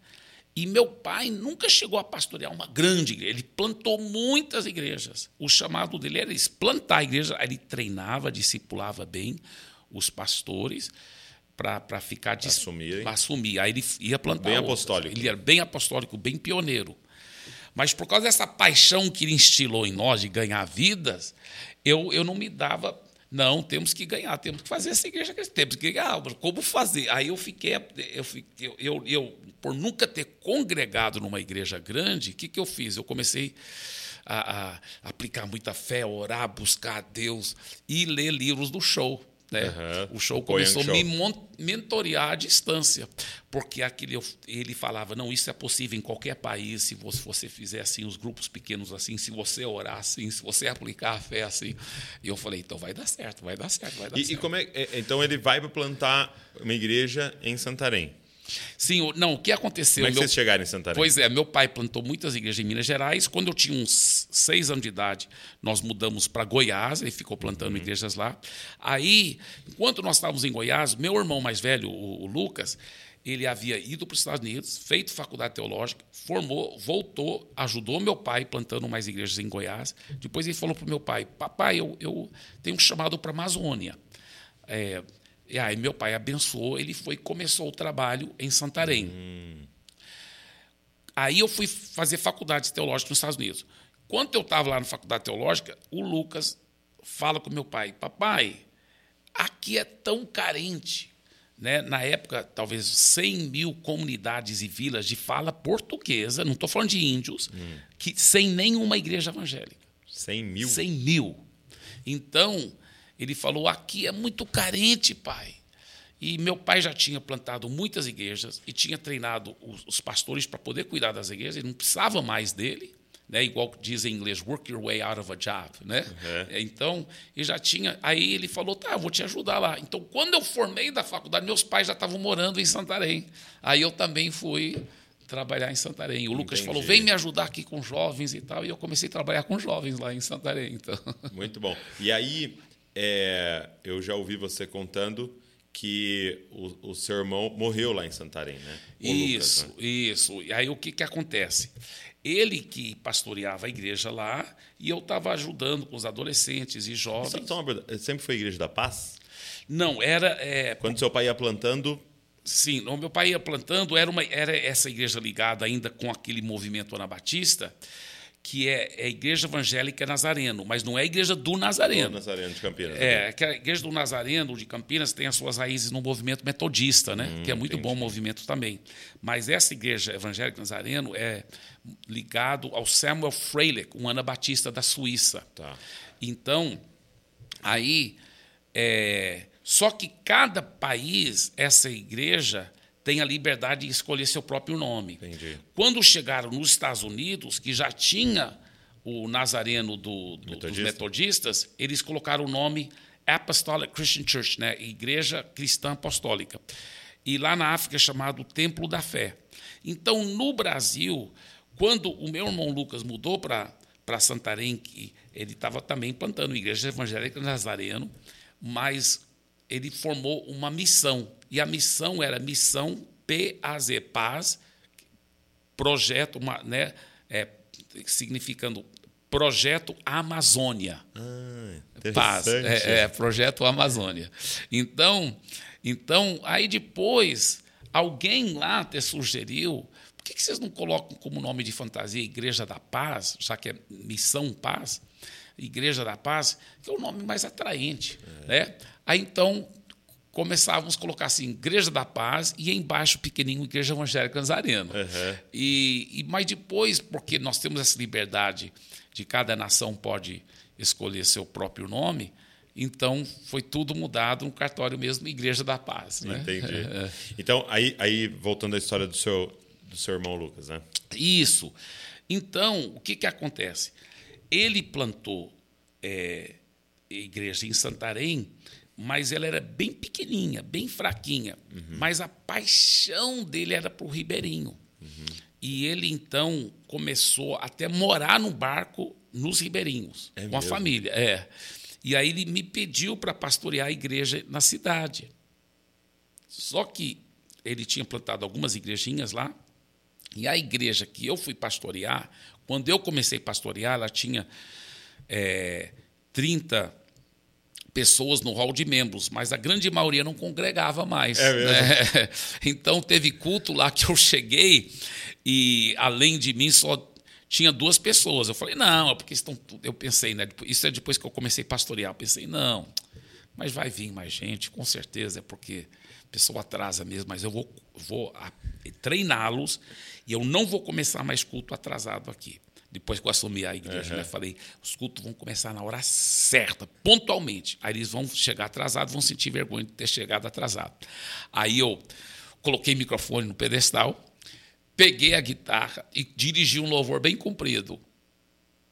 E meu pai nunca chegou a pastorear uma grande igreja. Ele plantou muitas igrejas. O chamado dele era plantar a igreja. Ele treinava, discipulava bem os pastores para ficar dis- assumirem. pra assumir. Aí ele ia plantar. Bem outros. apostólico. Ele era bem apostólico, bem pioneiro. Mas por causa dessa paixão que ele instilou em nós de ganhar vidas, eu, eu não me dava. Não, temos que ganhar, temos que fazer essa igreja crescer, temos que ganhar. Como fazer? Aí eu fiquei, eu, eu, eu, por nunca ter congregado numa igreja grande, o que, que eu fiz? Eu comecei a, a aplicar muita fé, orar, buscar a Deus e ler livros do show. Né? Aham. O show começou a me mentorear à distância, porque aquele, ele falava, não, isso é possível em qualquer país, se você, você fizer assim, os grupos pequenos assim, se você orar assim, se você aplicar a fé assim. E eu falei, então vai dar certo, vai dar certo, vai dar E, e certo. como é, é, então ele vai para plantar uma igreja em Santarém. Sim, não, o que aconteceu? Como é que Meu- vocês chegaram em Santarém? Pois é, meu pai plantou muitas igrejas em Minas Gerais. Quando eu tinha uns seis anos de idade, nós mudamos para Goiás, ele ficou plantando igrejas lá. Aí, enquanto nós estávamos em Goiás, meu irmão mais velho, o, o Lucas, ele havia ido para os Estados Unidos, feito faculdade teológica, formou, voltou, ajudou meu pai plantando mais igrejas em Goiás. Depois ele falou para o meu pai: Papai, eu, eu tenho um chamado para a Amazônia. É, e aí meu pai abençoou, ele foi e começou o trabalho em Santarém. Aí eu fui fazer faculdade teológica nos Estados Unidos. Quando eu estava lá na faculdade teológica, o Lucas fala com meu pai: Papai, aqui é tão carente. Né? Na época, talvez 100 mil comunidades e vilas de fala portuguesa, não estou falando de índios, que, sem nenhuma igreja evangélica. 100 mil? 100 mil. Então, ele falou: aqui é muito carente, pai. E meu pai já tinha plantado muitas igrejas e tinha treinado os, pastores para poder cuidar das igrejas, ele não precisava mais dele. Né, igual diz em inglês, work your way out of a job. Né? Então, ele já tinha. Aí ele falou: tá, eu vou te ajudar lá. Então, quando eu formei da faculdade, meus pais já estavam morando em Santarém. Aí eu também fui trabalhar em Santarém. O Lucas Entendi. falou: vem me ajudar aqui com jovens e tal. E eu comecei a trabalhar com jovens lá em Santarém. Então. Muito bom. E aí, é, eu já ouvi você contando que o, o seu irmão morreu lá em Santarém, né? O Isso, Lucas, né? isso. E aí o que, que acontece? Ele que pastoreava a igreja lá e eu estava ajudando com os adolescentes e jovens. uma pergunta, sempre foi a Igreja da Paz? Não, era. é, Quando seu pai ia plantando, sim, o meu pai ia plantando, era, uma, era essa igreja ligada ainda com aquele movimento anabatista, que é, é a Igreja Evangélica Nazareno, mas não é a igreja do Nazareno. Nazareno de Campinas. É, que a igreja do Nazareno de Campinas tem as suas raízes no movimento metodista, né? que é muito entendi. bom movimento também. Mas essa igreja evangélica Nazareno é ligado ao Samuel Freilich, um anabatista da Suíça. Tá. Então, aí, é, só que cada país, essa igreja tem a liberdade de escolher seu próprio nome. Entendi. Quando chegaram nos Estados Unidos, que já tinha o nazareno do- do- dos Metodista. metodistas, eles colocaram o nome Apostolic Christian Church, né? Igreja Cristã Apostólica. E lá na África é chamado Templo da Fé. Então, no Brasil, quando o meu irmão Lucas mudou para para Santarém que ele estava também plantando igreja evangélica Nazareno, mas ele formou uma missão. E a missão era missão PAZ, paz, projeto, uma, né, é, significando Projeto Amazônia. Ah, Paz, é, é, Projeto Amazônia. Então, então, aí depois, alguém lá até sugeriu, por que vocês não colocam como nome de fantasia Igreja da Paz, já que é Missão Paz? Igreja da Paz, que é o nome mais atraente. É. Né? Aí então começávamos a colocar assim, Igreja da Paz e embaixo pequenininho Igreja Evangélica Nazareno. Uhum. E, e mas depois, porque nós temos essa liberdade de cada nação pode escolher seu próprio nome, então foi tudo mudado no cartório mesmo, Igreja da Paz. Né? Entendi. É. Então, aí, aí voltando à história do seu, do seu irmão Lucas, né? Isso. Então, o que, que acontece? Ele plantou é, igreja em Santarém, mas ela era bem pequenininha, bem fraquinha. Uhum. Mas a paixão dele era para o Ribeirinho. Uhum. E ele então começou até morar no barco nos Ribeirinhos, é com mesmo? a família. É. E aí ele me pediu para pastorear a igreja na cidade. Só que ele tinha plantado algumas igrejinhas lá, e a igreja que eu fui pastorear, quando eu comecei a pastorear, ela tinha é, 30 pessoas no hall de membros, mas a grande maioria não congregava mais. É mesmo? Né? Então teve culto lá que eu cheguei e além de mim só tinha duas pessoas. Eu falei, não, é porque estão. Eu pensei, né? Isso é depois que eu comecei a pastorear. Eu pensei, não, mas vai vir mais gente, com certeza, é porque a pessoa atrasa mesmo, mas eu vou, vou treiná-los e eu não vou começar mais culto atrasado aqui. Depois que eu assumi a igreja, uhum. né? Falei, os cultos vão começar na hora certa, pontualmente. Aí eles vão chegar atrasados, vão sentir vergonha de ter chegado atrasado. Aí eu coloquei o microfone no pedestal, peguei a guitarra e dirigi um louvor bem comprido.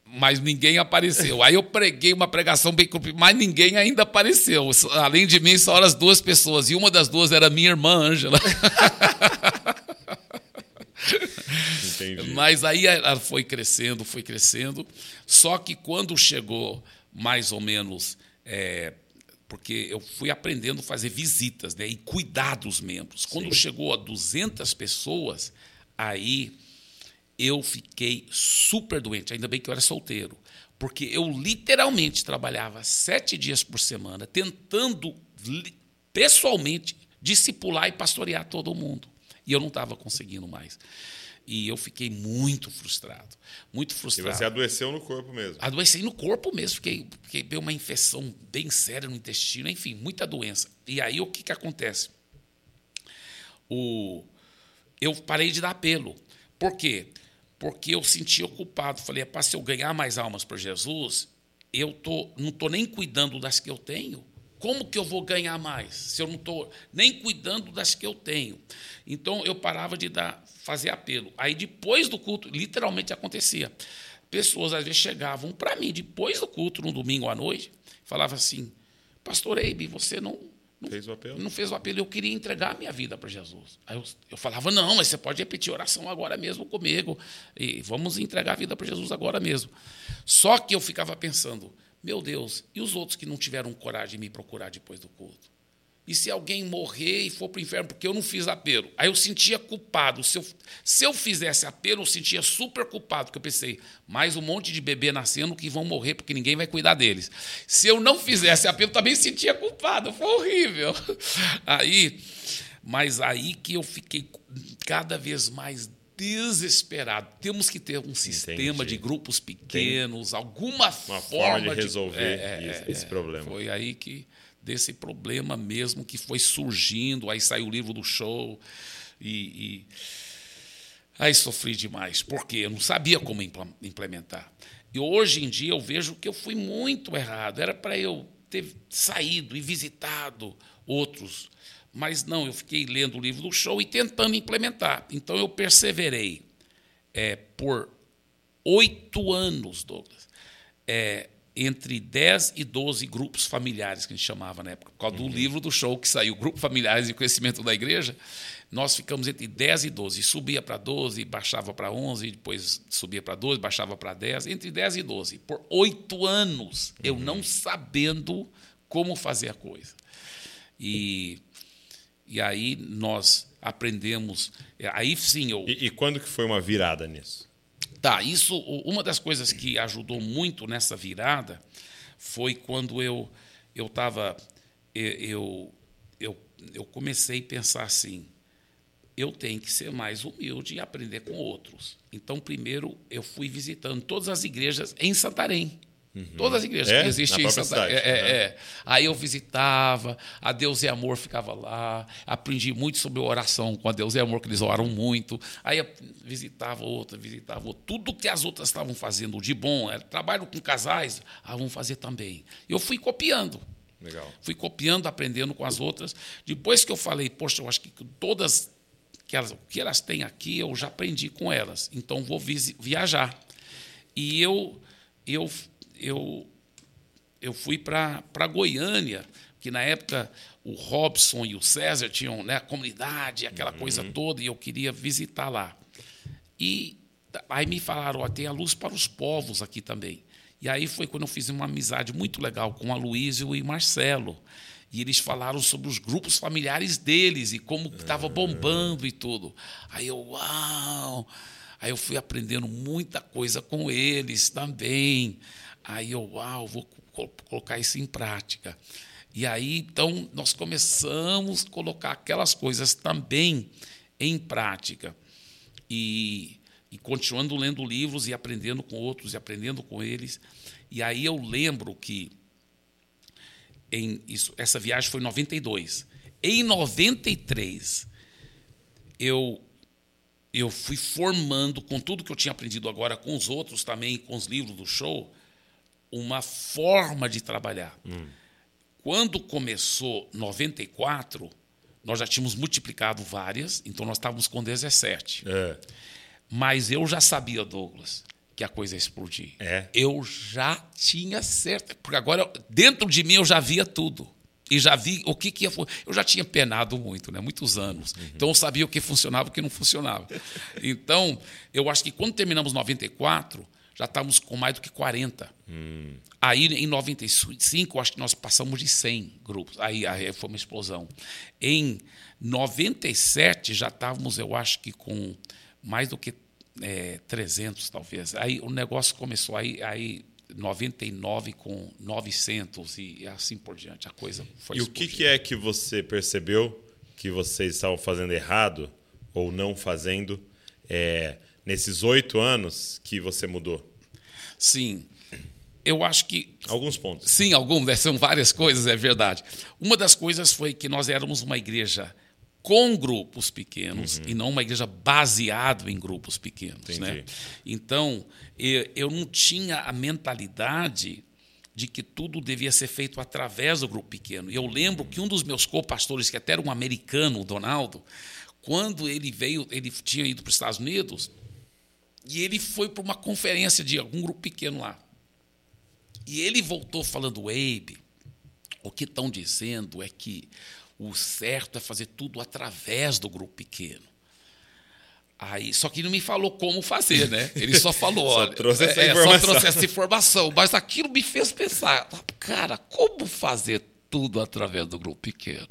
Mas ninguém apareceu. Aí eu preguei uma pregação bem comprida, mas ninguém ainda apareceu. Além de mim, só as duas pessoas. E uma das duas era minha irmã Ângela. Entendi. Mas aí ela foi crescendo, foi crescendo. Só que quando chegou mais ou menos. É, porque eu fui aprendendo a fazer visitas né, e cuidar dos membros. Quando Sim. chegou a 200 pessoas, Aí eu fiquei super doente, ainda bem que eu era solteiro, porque eu literalmente trabalhava sete dias por semana, tentando pessoalmente discipular e pastorear todo mundo. E eu não estava conseguindo mais. E eu fiquei muito frustrado, muito frustrado. E você adoeceu no corpo mesmo? Adoeci no corpo mesmo, fiquei, fiquei deu uma infecção bem séria no intestino, enfim, muita doença. E aí o que, que acontece? O, eu parei de dar apelo. Por quê? Porque eu sentia ocupado. Falei, para se eu ganhar mais almas para Jesus, eu tô, não estou nem cuidando das que eu tenho. Como que eu vou ganhar mais se eu não estou nem cuidando das que eu tenho? Então eu parava de dar, fazer apelo. Aí depois do culto, literalmente acontecia. Pessoas às vezes chegavam para mim depois do culto, no domingo à noite, falavam assim: Pastor Eibe, você não não fez o apelo? Não fez o apelo. Eu queria entregar a minha vida para Jesus. Aí eu, eu, falava, não, mas você pode repetir a oração agora mesmo comigo. E vamos entregar a vida para Jesus agora mesmo. Só que eu ficava pensando, meu Deus, e os outros que não tiveram coragem de me procurar depois do culto? E se alguém morrer e for para o inferno porque eu não fiz apelo? Aí eu sentia culpado. Se eu, se eu fizesse apelo, eu sentia super culpado, porque eu pensei, mais um monte de bebê nascendo que vão morrer porque ninguém vai cuidar deles. Se eu não fizesse apelo, também sentia culpado. Foi horrível. Aí, mas aí que eu fiquei cada vez mais desesperado. Temos que ter um sistema Entendi. de grupos pequenos, Tem alguma uma forma, forma de resolver de, é, esse, é, esse problema. Foi aí que desse problema mesmo que foi surgindo. Aí saiu o livro do show e, e... aí sofri demais, porque eu não sabia como implementar. E hoje em dia eu vejo que eu fui muito errado. Era para eu ter saído e visitado outros, mas não, eu fiquei lendo o livro do show e tentando implementar. Então eu perseverei é, por oito anos, Douglas, é, entre 10 e 12 grupos familiares, que a gente chamava na época, por causa do livro do show que saiu, Grupo Familiares e Conhecimento da Igreja, nós ficamos entre 10 e 12. Subia para 12, baixava para 11, depois subia para 12, baixava para 10, entre 10 e 12. Por oito anos, eu não sabendo como fazer a coisa. E, e aí nós aprendemos. Aí sim eu. E, e quando que foi uma virada nisso? Tá, isso, uma das coisas que ajudou muito nessa virada foi quando eu eu estava eu, eu, eu comecei a pensar assim, eu tenho que ser mais humilde e aprender com outros. Então, primeiro, eu fui visitando todas as igrejas em Santarém. Uhum. Todas as igrejas é? que existem em Santarém. É, é, é, Aí eu visitava, a Deus e Amor ficava lá, aprendi muito sobre oração com a Deus e Amor, que eles oraram muito. Aí eu visitava outra, visitava outra. Tudo que as outras estavam fazendo de bom, era trabalho com casais, ah, vamos fazer também. Eu fui copiando. Legal. Fui copiando, aprendendo com as outras. Depois que eu falei, poxa, eu acho que todas que elas, o que elas têm aqui eu já aprendi com elas, então vou viajar. E eu, eu eu, eu fui para Goiânia, que na época o Robson e o César tinham né, a comunidade, aquela uhum. coisa toda, e eu queria visitar lá. E aí me falaram, ó, tem a luz para os povos aqui também. E aí foi quando eu fiz uma amizade muito legal com a Luísio e Marcelo. E eles falaram sobre os grupos familiares deles e como estava bombando e tudo. Aí eu, uau! Aí eu fui aprendendo muita coisa com eles também. Aí eu, uau, vou colocar isso em prática. E aí, então, nós começamos a colocar aquelas coisas também em prática. E, e continuando lendo livros e aprendendo com outros e aprendendo com eles. E aí eu lembro que em isso, essa viagem foi em 92. Em 93, eu eu fui formando com tudo que eu tinha aprendido agora com os outros também, com os livros do show, uma forma de trabalhar. Hum. Quando começou 94, nós já tínhamos multiplicado várias, então nós estávamos com 17. É. Mas eu já sabia, Douglas, que a coisa ia explodir. É. Eu já tinha certo, porque agora dentro de mim eu já via tudo. E já vi o que, que ia. Eu já tinha penado muito, né? muitos anos. Uhum. Então eu sabia o que funcionava e o que não funcionava. Então, eu acho que quando terminamos 94, já estávamos com mais do que 40. Hum. Aí, em 95, acho que nós passamos de 100 grupos. Aí, aí foi uma explosão. Em 97, já estávamos, eu acho que com mais do que é, 300, talvez. Aí o negócio começou, aí, aí 99 com 900 e assim por diante. A coisa foi E o que, que é que você percebeu que vocês estavam fazendo errado ou não fazendo? É, nesses oito anos que você mudou? Sim. Eu acho que. Alguns pontos. Sim, alguns, né? são várias coisas, é verdade. Uma das coisas foi que nós éramos uma igreja com grupos pequenos uhum. e não uma igreja baseada em grupos pequenos. Né? Então, eu não tinha a mentalidade de que tudo devia ser feito através do grupo pequeno. E eu lembro que um dos meus co-pastores, que até era um americano, o Donaldo, quando ele veio, ele tinha ido para os Estados Unidos, e ele foi para uma conferência de algum grupo pequeno lá. E ele voltou falando, Abe, o que estão dizendo é que o certo é fazer tudo através do grupo pequeno. Aí, só que ele não me falou como fazer, né? Ele só falou, só olha, trouxe essa é, informação. só trouxe essa informação, mas aquilo me fez pensar, cara, como fazer tudo através do grupo pequeno?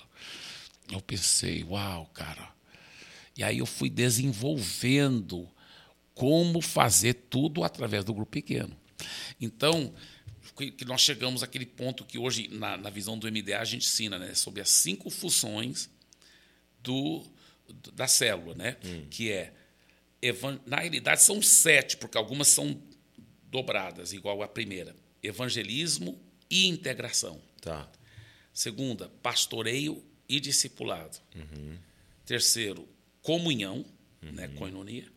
Eu pensei, uau, cara. E aí eu fui desenvolvendo como fazer tudo através do grupo pequeno. Então, que nós chegamos àquele ponto que hoje, na, na visão do MDA, a gente ensina né, sobre as cinco funções do, da célula, né? Hum. que é, na realidade, são sete, porque algumas são dobradas, igual a primeira. Evangelismo e integração. Tá. Segunda, pastoreio e discipulado. Uhum. Terceiro, comunhão, né, uhum. né, coinonia.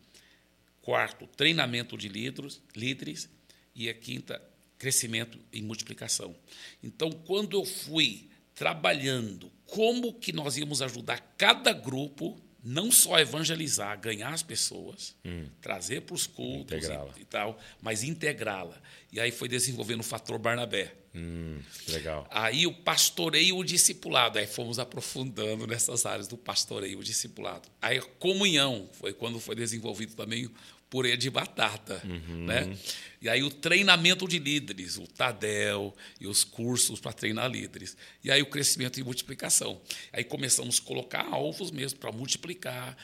Quarto, treinamento de líderes, líderes. E a quinta, crescimento e multiplicação. Então, quando eu fui trabalhando como que nós íamos ajudar cada grupo, não só evangelizar, ganhar as pessoas, trazer para os cultos e, e tal, mas integrá-la. E aí foi desenvolvendo o fator Barnabé. Hum, legal. Aí o pastoreio e o discipulado. Aí fomos aprofundando nessas áreas do pastoreio e o discipulado. Aí a comunhão foi quando foi desenvolvido também o purê de batata. Né? E aí o treinamento de líderes, o Tadel e os cursos para treinar líderes. E aí o crescimento e multiplicação. Aí começamos a colocar alvos mesmo para multiplicar,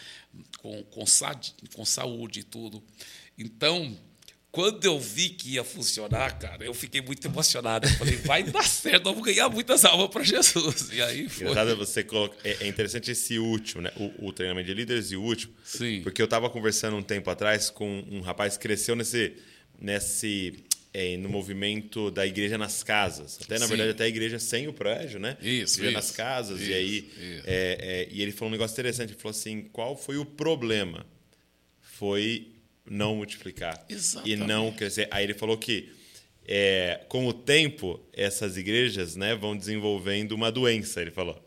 com, com, sa- com saúde e tudo. Então, quando eu vi que ia funcionar, cara, eu fiquei muito emocionado. Eu falei, vai dar certo, vamos ganhar muitas almas para Jesus. E aí foi. Engraçado é você coloca... é, é interessante esse último, né? O, o treinamento de líderes e o último. Sim. Porque eu estava conversando um tempo atrás com um rapaz que cresceu nesse, nesse é, no movimento da igreja nas casas. Até, na Sim. verdade, até a igreja sem o prédio, né? Isso, Igreja isso, nas casas. isso, e aí, é, é, e ele falou um negócio interessante. Ele falou assim, qual foi o problema? Foi não multiplicar. E Exatamente. não crescer. Aí ele falou que é, com o tempo, essas igrejas né, vão desenvolvendo uma doença, ele falou,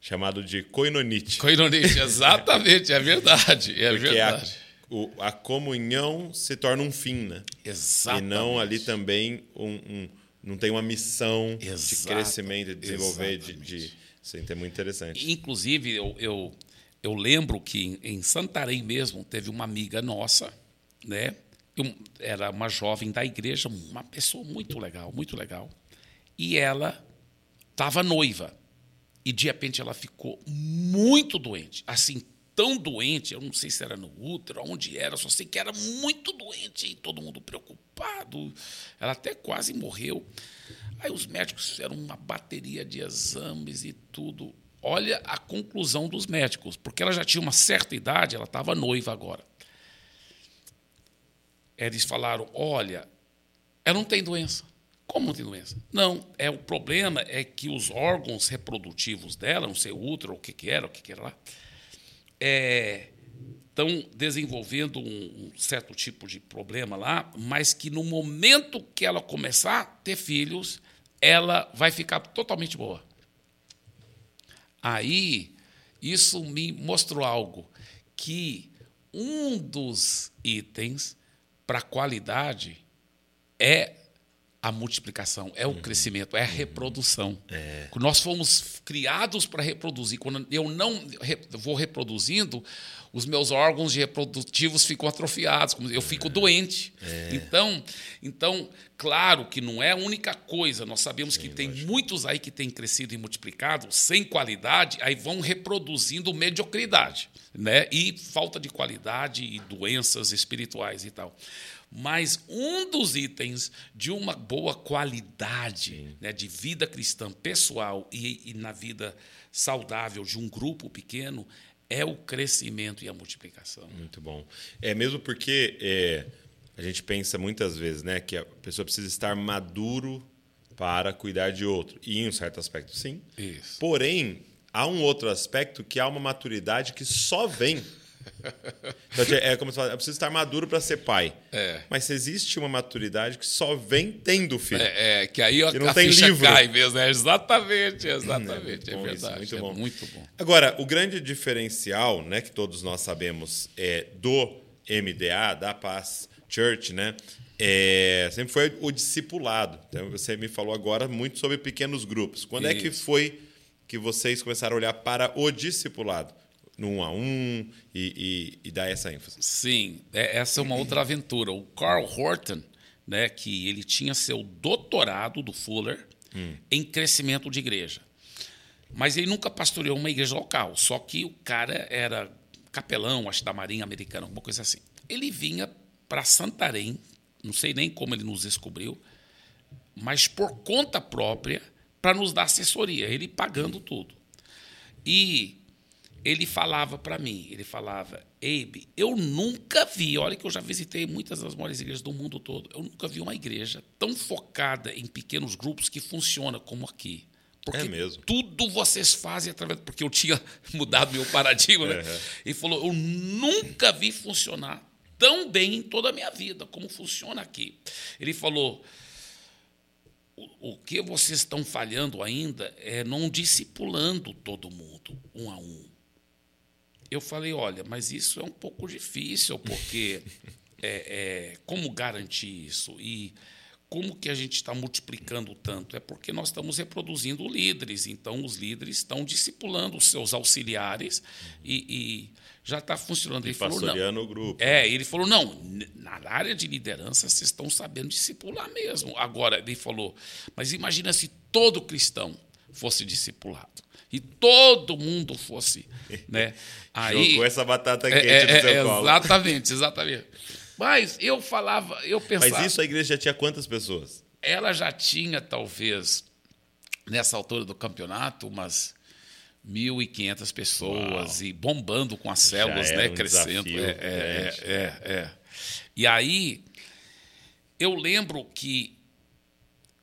chamado de coinonite. Coinonite, exatamente, é verdade. É Porque a, verdade. o- a comunhão se torna um fim, né? Exatamente. E não ali também um, um- não tem uma missão de Exato, crescimento, de desenvolver, de, de isso é muito interessante. Inclusive, eu, eu, eu lembro que em Santarém mesmo teve uma amiga nossa, né? Eu- era uma jovem da igreja, uma pessoa muito legal, muito legal. E ela estava noiva. E de repente ela ficou muito doente. Assim, tão doente, eu não sei se era no útero, onde era, só sei que era muito doente e todo mundo preocupado. Ela até quase morreu. Aí os médicos fizeram uma bateria de exames e tudo. Olha a conclusão dos médicos, porque ela já tinha uma certa idade, ela estava noiva agora. Eles falaram: olha, ela não tem doença. Como não tem doença? Não, é o problema é que os órgãos reprodutivos dela, não sei, útero, o que, que era, o que, que era lá, estão desenvolvendo um, um certo tipo de problema lá, mas que no momento que ela começar a ter filhos, ela vai ficar totalmente boa. Aí, isso me mostrou algo, que um dos itens para a qualidade é a multiplicação, é o crescimento, é a reprodução. Nós fomos criados para reproduzir. Quando eu não vou reproduzindo, os meus órgãos reprodutivos ficam atrofiados, eu fico doente. Então, então, claro que não é a única coisa. Nós sabemos que tem muitos aí que têm crescido e multiplicado sem qualidade, aí vão reproduzindo mediocridade, né? E falta de qualidade e doenças espirituais e tal. Mas um dos itens de uma boa qualidade né, de vida cristã pessoal e, e na vida saudável de um grupo pequeno é o crescimento e a multiplicação. Muito bom. É mesmo porque é, a gente pensa muitas vezes, né, que a pessoa precisa estar maduro para cuidar de outro. E em um certo aspecto, sim. Isso. Porém, há um outro aspecto que há uma maturidade que só vem. Então, é como se fala, eu preciso estar maduro para ser pai. É. Mas existe uma maturidade que só vem tendo filho. É, é, que aí a, Que não a tem livro. cai mesmo. É, exatamente, exatamente. É É, bom isso, verdade. muito é bom. muito bom. Agora, o grande diferencial, né, que todos nós sabemos, é do MDA, da Paz Church, né, é, sempre foi o discipulado. Então, você me falou agora muito sobre pequenos grupos. Quando é que Isso. foi que vocês começaram a olhar para o discipulado? No um a um e, e, e dar essa ênfase? Sim, é- essa é uma outra aventura. O Carl Horton, né, que ele tinha seu doutorado do Fuller em crescimento de igreja. Mas ele nunca pastoreou uma igreja local, só que o cara era capelão, acho da Marinha Americana, alguma coisa assim. Ele vinha para Santarém, não sei nem como ele nos descobriu, mas por conta própria para nos dar assessoria, ele pagando tudo. E ele falava para mim, ele falava, Abe, eu nunca vi, olha que eu já visitei muitas das maiores igrejas do mundo todo, eu nunca vi uma igreja tão focada em pequenos grupos que funciona como aqui. Porque É mesmo. tudo vocês fazem através. Porque eu tinha mudado meu paradigma, né? Uhum. Ele falou: eu nunca vi funcionar tão bem em toda a minha vida como funciona aqui. Ele falou: o, o que vocês estão falhando ainda é não discipulando todo mundo, um a um. Eu falei, olha, mas isso é um pouco difícil, porque é, é, como garantir isso? E como que a gente está multiplicando tanto? É porque nós estamos reproduzindo líderes. Então, os líderes estão discipulando os seus auxiliares e, e já está funcionando. E ele falou, pastoreando o grupo. É, ele falou, não, na área de liderança vocês estão sabendo discipular mesmo. Agora, ele falou, mas imagina se todo cristão fosse discipulado e todo mundo fosse, né? Aí Jogou essa batata quente é, no é, seu é, colo. Exatamente, exatamente. Mas eu falava, eu pensava. Mas isso a igreja já tinha quantas pessoas? Ela já tinha talvez nessa altura do campeonato umas 1.500 pessoas Uau. e bombando com as células, né, um crescendo. É, é, é, é, E aí eu lembro que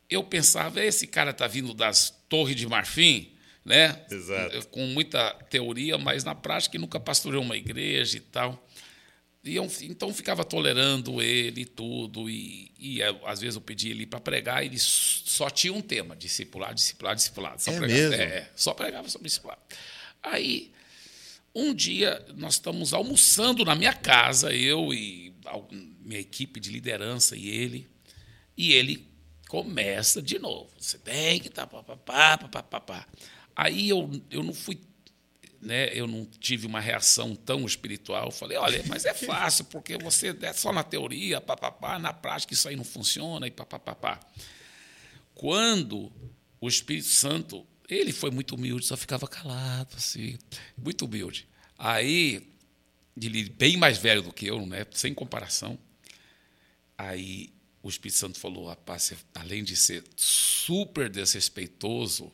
eu pensava, esse cara está vindo das Torres de Marfim, né? Exato. Com muita teoria, mas na prática nunca pastoreou uma igreja e tal. E eu, então ficava tolerando ele e tudo. E, e às vezes eu pedia ele para pregar, e ele só tinha um tema: discipular, discipular, discipular. Só é pregava, mesmo? É, só pregava sobre discipular. Aí, um dia, nós estamos almoçando na minha casa, eu e minha equipe de liderança e ele. E ele começa de novo. Você tem que estar. Tá, papapá. Aí eu, eu não fui, né, eu não tive uma reação tão espiritual. Eu falei, olha, mas é fácil, porque você é só na teoria, papapá, na prática isso aí não funciona, e papapá. Quando o Espírito Santo, ele foi muito humilde, só ficava calado, assim, muito humilde. Aí, ele bem mais velho do que eu, né, sem comparação. Aí o Espírito Santo falou, rapaz, além de ser super desrespeitoso,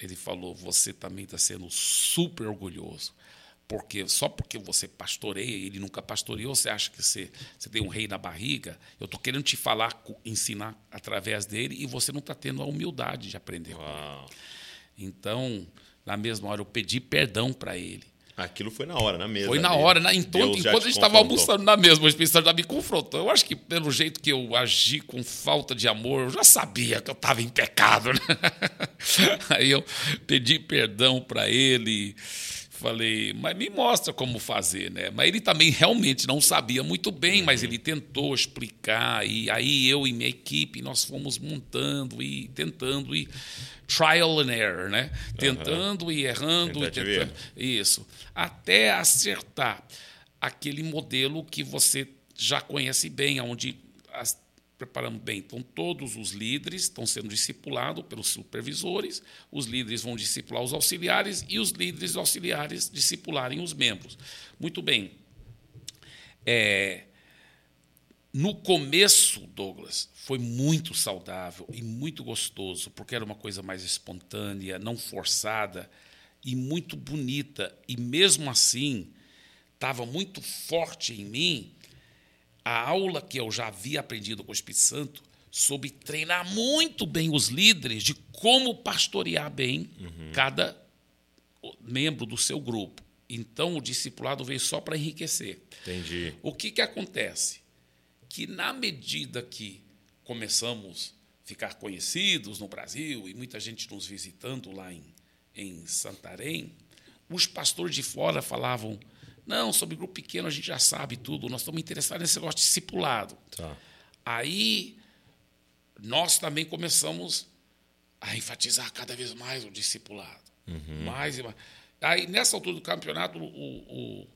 ele falou: você também está sendo super orgulhoso. Porque só porque você pastoreia, ele nunca pastoreou, você acha que você, você tem um rei na barriga? Eu estou querendo te falar, ensinar através dele, e você não está tendo a humildade de aprender. Então, na mesma hora, eu pedi perdão para ele. Aquilo foi na hora, na mesa. Foi na ali. hora, né? Então, enquanto a gente estava almoçando na mesma, o Espírito Santo já me confrontou. Eu acho que pelo jeito que eu agi com falta de amor, eu já sabia que eu estava em pecado. Né? Aí eu pedi perdão para ele. Falei, mas me mostra como fazer, né? Mas ele também realmente não sabia muito bem, uhum. mas ele tentou explicar. E aí eu e minha equipe, nós fomos montando e tentando e trial and error, né? Tentando uhum. e errando e tentando. Isso. Até acertar aquele modelo que você já conhece bem, onde preparamos bem. Então, todos os líderes estão sendo discipulados pelos supervisores, os líderes vão discipular os auxiliares e os líderes auxiliares discipularem os membros. Muito bem. É, no começo, Douglas, foi muito saudável e muito gostoso, porque era uma coisa mais espontânea, não forçada e muito bonita. E mesmo assim, estava muito forte em mim a aula que eu já havia aprendido com o Espírito Santo sobre treinar muito bem os líderes de como pastorear bem uhum. cada membro do seu grupo. Então, o discipulado veio só para enriquecer. Entendi. O que, que acontece? Que, na medida que começamos a ficar conhecidos no Brasil e muita gente nos visitando lá em, em Santarém, os pastores de fora falavam: não, sobre grupo pequeno a gente já sabe tudo, nós estamos interessados nesse negócio discipulado. Tá. Aí nós também começamos a enfatizar cada vez mais o discipulado. Uhum. Mais e mais. Aí, nessa altura do campeonato, o, o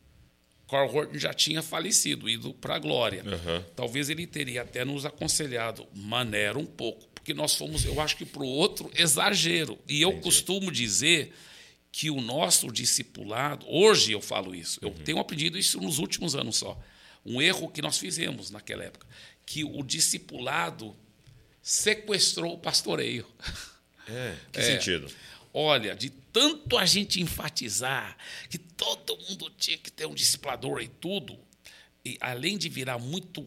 Carl Horton já tinha falecido, ido para a glória. Uhum. Talvez ele teria até nos aconselhado, maneira um pouco, porque nós fomos, eu acho que para o outro, exagero. E eu Entendi. costumo dizer que o nosso discipulado, hoje eu falo isso, eu uhum. tenho aprendido isso nos últimos anos só. Um erro que nós fizemos naquela época, que o discipulado sequestrou o pastoreio. É, que é, sentido? Olha, de tanto a gente enfatizar que todo mundo tinha que ter um discipulador e tudo, e além de virar muito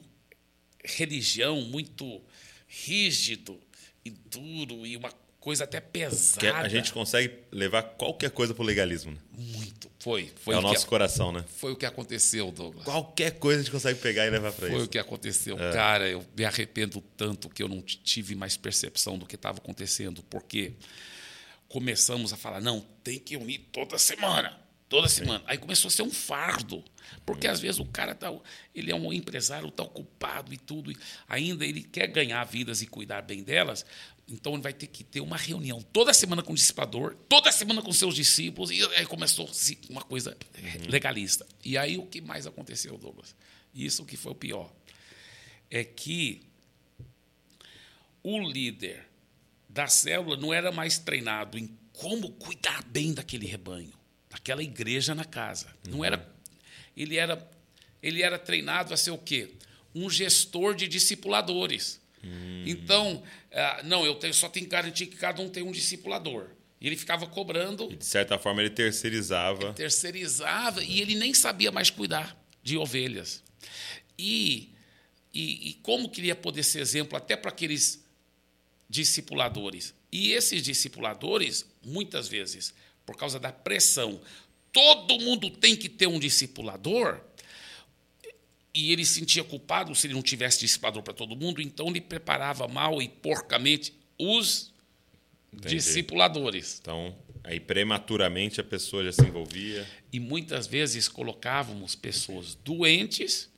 religião, muito rígido e duro e uma coisa até pesada. Que a gente consegue levar qualquer coisa para o legalismo, né? Muito. Foi. foi é o, nosso que, coração, né? Foi o que aconteceu, Douglas. Qualquer coisa a gente consegue pegar e levar para isso. Foi o que aconteceu. É. Cara, eu me arrependo tanto que eu não tive mais percepção do que estava acontecendo, porque começamos a falar, não, tem que unir toda semana. Toda semana. Aí começou a ser um fardo. Porque às vezes o cara tá, ele é um empresário, está ocupado e tudo, e ainda ele quer ganhar vidas e cuidar bem delas, então ele vai ter que ter uma reunião toda semana com o dissipador, toda semana com seus discípulos, e aí começou uma coisa legalista. E aí o que mais aconteceu, Douglas? Isso que foi o pior. É que o líder da célula não era mais treinado em como cuidar bem daquele rebanho, daquela igreja na casa. Não era ele era ele era treinado a ser o quê? Um gestor de discipuladores. Hum. Então, ah, não, eu tenho, só tenho que garantir que cada um tem um discipulador. E ele ficava cobrando. E de certa forma, ele terceirizava. Ele terceirizava e ele nem sabia mais cuidar de ovelhas. E, e, e como queria poder ser exemplo até para aqueles discipuladores. E esses discipuladores, muitas vezes, por causa da pressão, todo mundo tem que ter um discipulador, e ele se sentia culpado se ele não tivesse discipulador para todo mundo, então ele preparava mal e porcamente os Entendi. discipuladores. Então, aí prematuramente a pessoa já se envolvia. E muitas vezes colocávamos pessoas doentes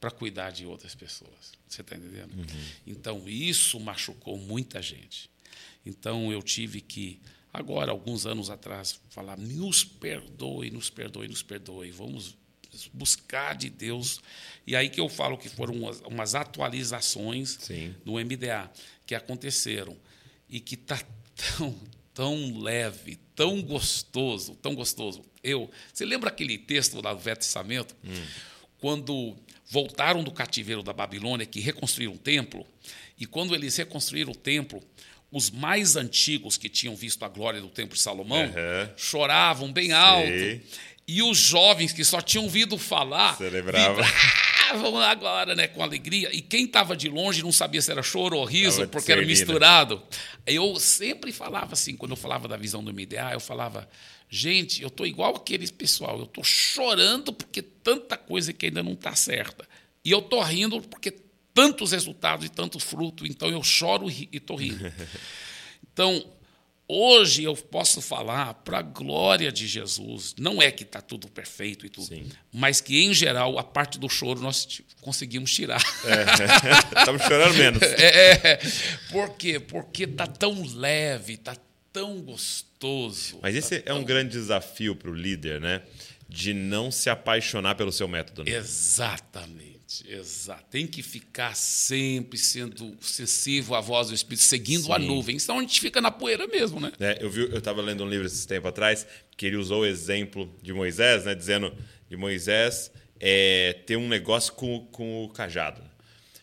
para cuidar de outras pessoas. Você está entendendo? Uhum. Então, isso machucou muita gente. Então, eu tive que, agora, alguns anos atrás, falar: nos perdoe, nos perdoe, nos perdoe. Vamos buscar de Deus. E aí que eu falo que foram umas, umas atualizações Sim. do MDA que aconteceram e que está tão, tão leve, tão gostoso, tão gostoso. Eu, você lembra aquele texto lá do Velho Testamento? Hum. Quando voltaram do cativeiro da Babilônia, que reconstruíram o templo, e quando eles reconstruíram o templo, os mais antigos que tinham visto a glória do templo de Salomão uhum. choravam bem alto. E os jovens que só tinham ouvido falar celebravam agora, né, com alegria. E quem estava de longe não sabia se era choro ou riso, porque era misturado. Eu sempre falava assim, quando eu falava da visão do MDA, eu falava, gente, eu estou igual aqueles pessoal, eu estou chorando porque tanta coisa que ainda não está certa. E eu estou rindo porque tantos resultados e tanto fruto, então eu choro e estou rindo. Então, Hoje eu posso falar para a glória de Jesus. Não é que está tudo perfeito e tudo, Sim. mas que, em geral, a parte do choro nós conseguimos tirar. É. Estamos chorando menos. É. Por quê? Porque está tão leve, está tão gostoso. Mas esse tá é um grande desafio para o líder, né? De não se apaixonar pelo seu método. Né? Exatamente. Exato. Tem que ficar sempre sendo sensível à voz do Espírito, seguindo Sim. a nuvem. Senão a gente fica na poeira mesmo, né? É, eu vi, eu estava lendo um livro esse tempo atrás que ele usou o exemplo de Moisés, né? Dizendo de Moisés é, ter um negócio com, com o cajado.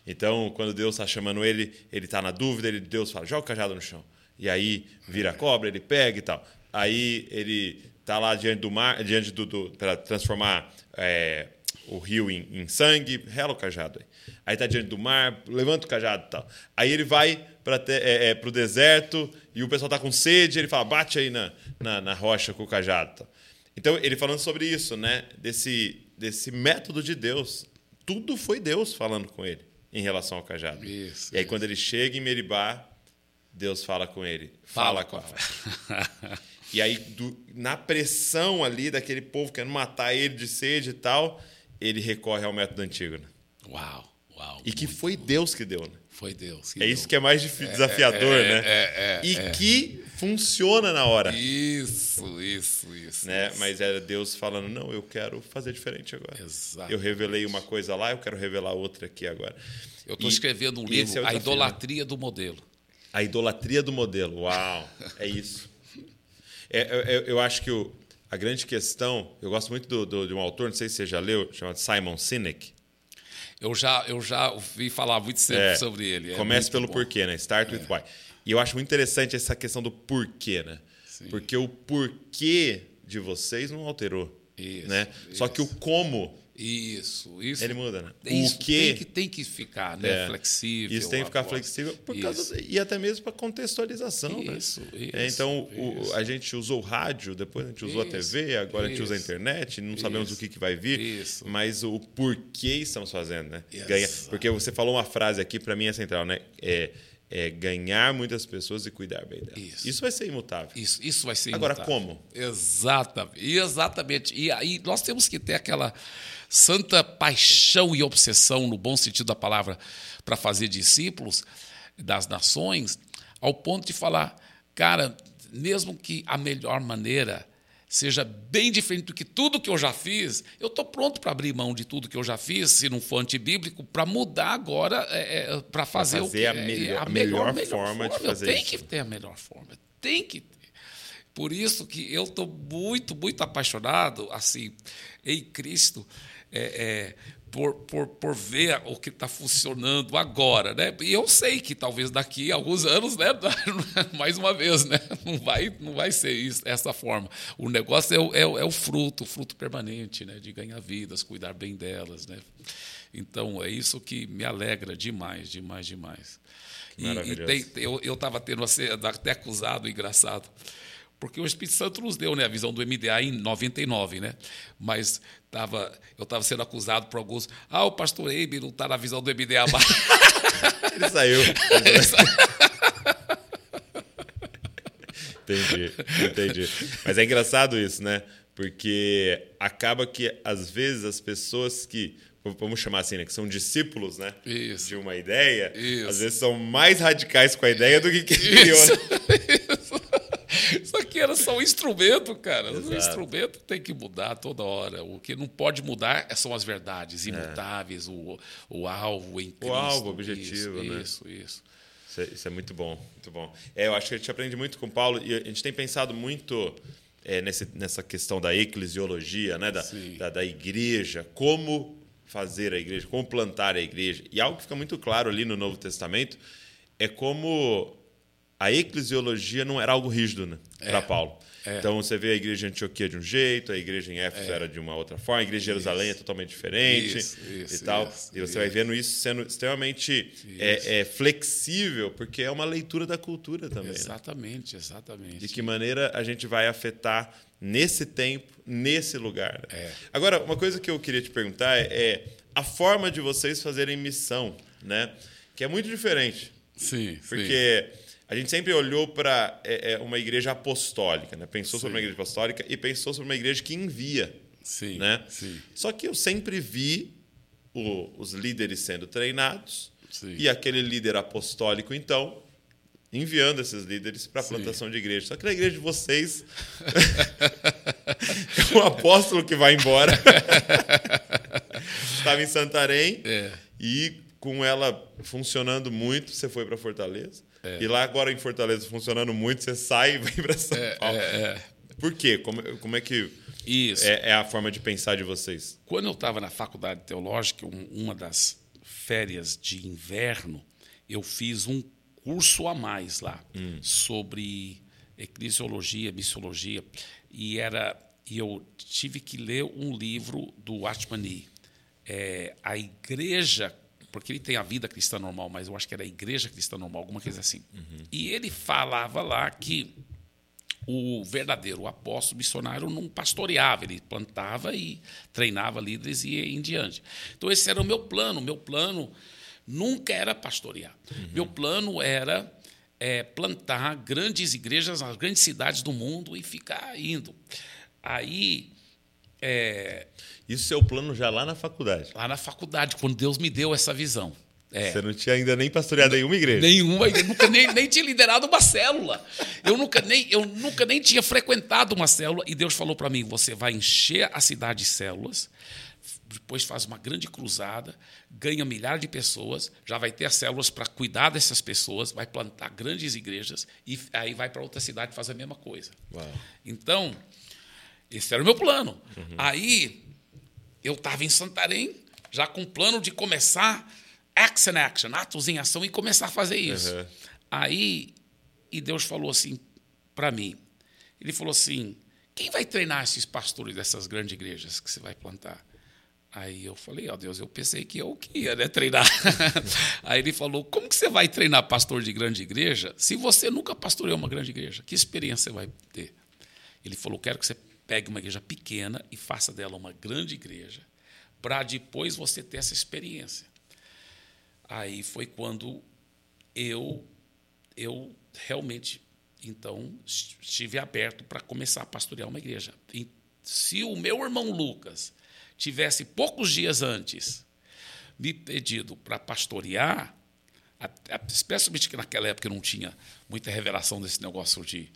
Então, quando Deus está chamando ele, ele está na dúvida, ele, Deus fala, joga o cajado no chão. E aí vira cobra, ele pega e tal. Aí ele está lá diante do mar, diante do, do para transformar é, o rio em, em sangue, rela o cajado. Aí Aí está diante do mar, levanta o cajado e tal. Aí ele vai para é, é, o deserto e o pessoal está com sede, ele fala, bate aí na, na, na rocha com o cajado. Tal. Então, ele falando sobre isso, né? Desse, desse método de Deus. Tudo foi Deus falando com ele em relação ao cajado. Isso, e aí, isso. quando ele chega em Meribá, Deus fala com ele. Fala, fala com ela. e aí, do, na pressão ali daquele povo querendo matar ele de sede e tal, ele recorre ao método antigo. Né? Uau, uau. E que foi Deus que deu, né? Foi Deus. é deu. isso que é mais é, desafiador, é, né? É, é, e é. que funciona na hora. Isso, isso, isso. Né? Isso. Mas era Deus falando: não, eu quero fazer diferente agora. Exato. Eu revelei uma coisa lá, eu quero revelar outra aqui agora. Eu estou escrevendo um livro, é A Idolatria né? do Modelo. A Idolatria do Modelo. Uau! é isso. É, eu, eu acho que o, a grande questão, eu gosto muito do, do, de um autor, não sei se você já leu, chamado Simon Sinek. Eu já, eu já ouvi falar muito sempre é, sobre ele. É comece pelo bom. porquê, né? Start é. with why. E eu acho muito interessante essa questão do porquê, né? Sim. Porque o porquê de vocês não alterou. Isso, né? Isso. Só que o como isso, isso. Ele muda, né? Isso o que tem que, tem que ficar né? É. flexível. Isso tem que ficar flexível por isso. causa e até mesmo para contextualização, isso, né? Isso, é, então o, a gente usou o rádio, depois a gente usou a TV, agora a gente usa a internet, não sabemos o que, que vai vir, mas o porquê estamos fazendo, né? Yes. Ganha, porque você falou uma frase aqui para mim é central, né? É, é ganhar muitas pessoas e cuidar bem delas. Isso. Isso vai ser imutável. Isso, isso vai ser Agora, imutável. como? Exatamente. Exatamente. E aí nós temos que ter aquela santa paixão e obsessão, no bom sentido da palavra, para fazer discípulos das nações, ao ponto de falar, cara, mesmo que a melhor maneira seja bem diferente do que tudo que eu já fiz, eu estou pronto para abrir mão de tudo que eu já fiz, se não for antibíblico, para mudar agora, é, é, para fazer, fazer o a que melhor- é, a melhor forma de fazer Tem isso. que ter a melhor forma, tem que ter. Por isso que eu estou muito, muito apaixonado, assim, em Cristo, é, é, por, por, por ver o que está funcionando agora, né? E eu sei que talvez daqui a alguns anos, né? Mais uma vez, né? Não vai, não vai ser isso, essa forma. O negócio é o, é, o- é o fruto, o fruto permanente, né? De ganhar vidas, cuidar bem delas, né? Então é isso que me alegra demais, demais, demais. E, e tem, eu estava tendo até acusado, engraçado, porque o Espírito Santo nos deu né, a visão do MDA em 99, né? Mas tava, eu estava sendo acusado por alguns. Ah, o pastor Eibe não está na visão do MDA mais. Ele saiu. entendi, entendi. Mas é engraçado isso, né? Porque acaba que, às vezes, as pessoas que, vamos chamar assim, né? Que são discípulos, né? Isso. De uma ideia, Isso. às vezes são mais radicais com a ideia do que quem criou. Né? isso. Isso aqui era só um instrumento, cara. O Exato. instrumento tem que mudar toda hora. O que não pode mudar são as verdades imutáveis, o, o alvo em Cristo. alvo, o objetivo, isso, né? Isso, isso. Isso é, isso é muito bom, muito bom. É, eu acho que a gente aprende muito com o Paulo e a gente tem pensado muito é, nesse, nessa questão da eclesiologia, né? da, da, da igreja, como fazer a igreja, como plantar a igreja. E algo que fica muito claro ali no Novo Testamento é como a eclesiologia não era algo rígido né, para Paulo. É. Então você vê a igreja em Antioquia de um jeito, a igreja em Éfeso era de uma outra forma, a igreja de Jerusalém é totalmente diferente Isso, isso, e tal. isso, e você vai isso. vendo isso sendo extremamente é, é, flexível, porque é uma leitura da cultura também. né? Exatamente, exatamente. De que maneira a gente vai afetar nesse tempo, nesse lugar. né? É. Agora, uma coisa que eu queria te perguntar é, é a forma de vocês fazerem missão, né? Que é muito diferente. Sim, sim. A gente sempre olhou para é, é, uma igreja apostólica, né? Pensou sobre Sim. uma igreja apostólica e pensou sobre uma igreja que envia, Sim, né? sim. Só que eu sempre vi o- os líderes sendo treinados Sim. e aquele líder apostólico, então, enviando esses líderes para a plantação de igreja. Só que na igreja de vocês é um apóstolo que vai embora. Estava em Santarém É. e com ela funcionando muito, você foi para Fortaleza. É. E lá agora em Fortaleza funcionando muito, você sai e vem para São Paulo. É, é. Por quê? Como, como é que Isso. é, é a forma de pensar de vocês? Quando eu estava na faculdade teológica, um- uma das férias de inverno, eu fiz um curso a mais lá sobre eclesiologia, missiologia, e era e eu tive que ler um livro do Atmani, é, a igreja, porque ele tem a vida cristã normal, mas eu acho que era a igreja cristã normal, alguma coisa assim. E ele falava lá que o verdadeiro apóstolo missionário não pastoreava, ele plantava e treinava líderes e ia em diante. Então, esse era o meu plano. Meu plano nunca era pastorear. Meu plano era é, plantar grandes igrejas nas grandes cidades do mundo e ficar indo. Aí, é, Isso é o plano já lá na faculdade. lá na faculdade, quando Deus me deu essa visão. É. Você não tinha ainda nem pastoreado nenhuma igreja. Nenhuma, eu nunca nem, nem tinha liderado uma célula. Eu nunca, nem, eu nunca nem tinha frequentado uma célula. E Deus falou para mim: você vai encher a cidade de células, depois faz uma grande cruzada, ganha milhares de pessoas, já vai ter as células para cuidar dessas pessoas, vai plantar grandes igrejas e aí vai para outra cidade fazer a mesma coisa. Uau. Então, esse era o meu plano. Aí, eu estava em Santarém, já com o plano de começar action, action, atos em ação e começar a fazer isso. Uhum. Aí, e Deus falou assim para mim, ele falou assim, quem vai treinar esses pastores dessas grandes igrejas que você vai plantar? Aí eu falei, ó Deus, eu pensei que eu que ia né, treinar. Aí ele falou, como que você vai treinar pastor de grande igreja se você nunca pastoreou uma grande igreja? Que experiência você vai ter? Ele falou, quero que você pegue uma igreja pequena e faça dela uma grande igreja, para depois você ter essa experiência. Aí foi quando eu eu realmente, então, estive aberto para começar a pastorear uma igreja. E se o meu irmão Lucas tivesse poucos dias antes me pedido para pastorear, especialmente que naquela época não tinha muita revelação desse negócio de,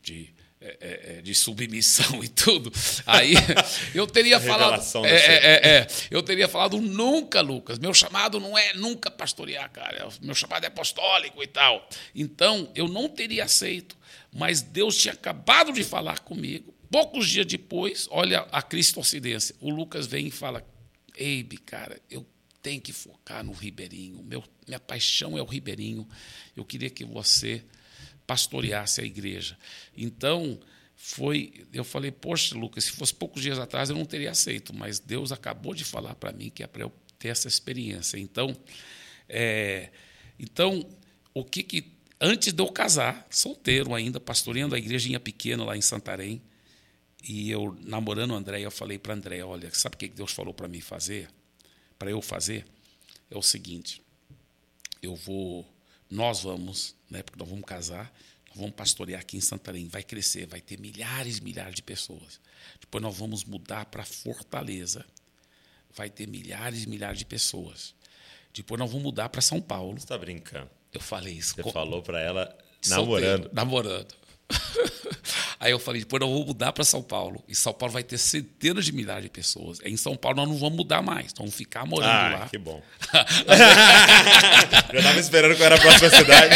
de é, é, é, de submissão e tudo. Aí eu teria falado. É, é, é, eu teria falado nunca, Lucas. Meu chamado não é nunca pastorear, cara. Meu chamado é apostólico e tal. Então, eu não teria aceito. Mas Deus tinha acabado de falar comigo. Poucos dias depois, olha a cristocidência. O Lucas vem e fala: Eibe, cara, eu tenho que focar no Ribeirinho. Meu, minha paixão é o Ribeirinho. Eu queria que você pastoreasse a igreja. Então, foi, eu falei, poxa, Lucas, se fosse poucos dias atrás eu não teria aceito, mas Deus acabou de falar para mim que é para eu ter essa experiência. Então, é, então o que que antes de eu casar, solteiro ainda, pastoreando a igrejinha pequena lá em Santarém, e eu namorando a André, eu falei para André, olha, sabe o que Deus falou para mim fazer? Para eu fazer? É o seguinte, eu vou, nós vamos né, porque nós vamos casar, nós vamos pastorear aqui em Santarém, vai crescer, vai ter milhares e milhares de pessoas. Depois nós vamos mudar para Fortaleza, vai ter milhares e milhares de pessoas. Depois nós vamos mudar para São Paulo. Você está brincando? Eu falei isso. Você falou para ela namorando. namorando. Aí eu falei, depois eu vou mudar para São Paulo. E São Paulo vai ter centenas de milhares de pessoas. Em São Paulo nós não vamos mudar mais, vamos ficar morando ah, lá. que bom. Já estava esperando qual era a próxima cidade.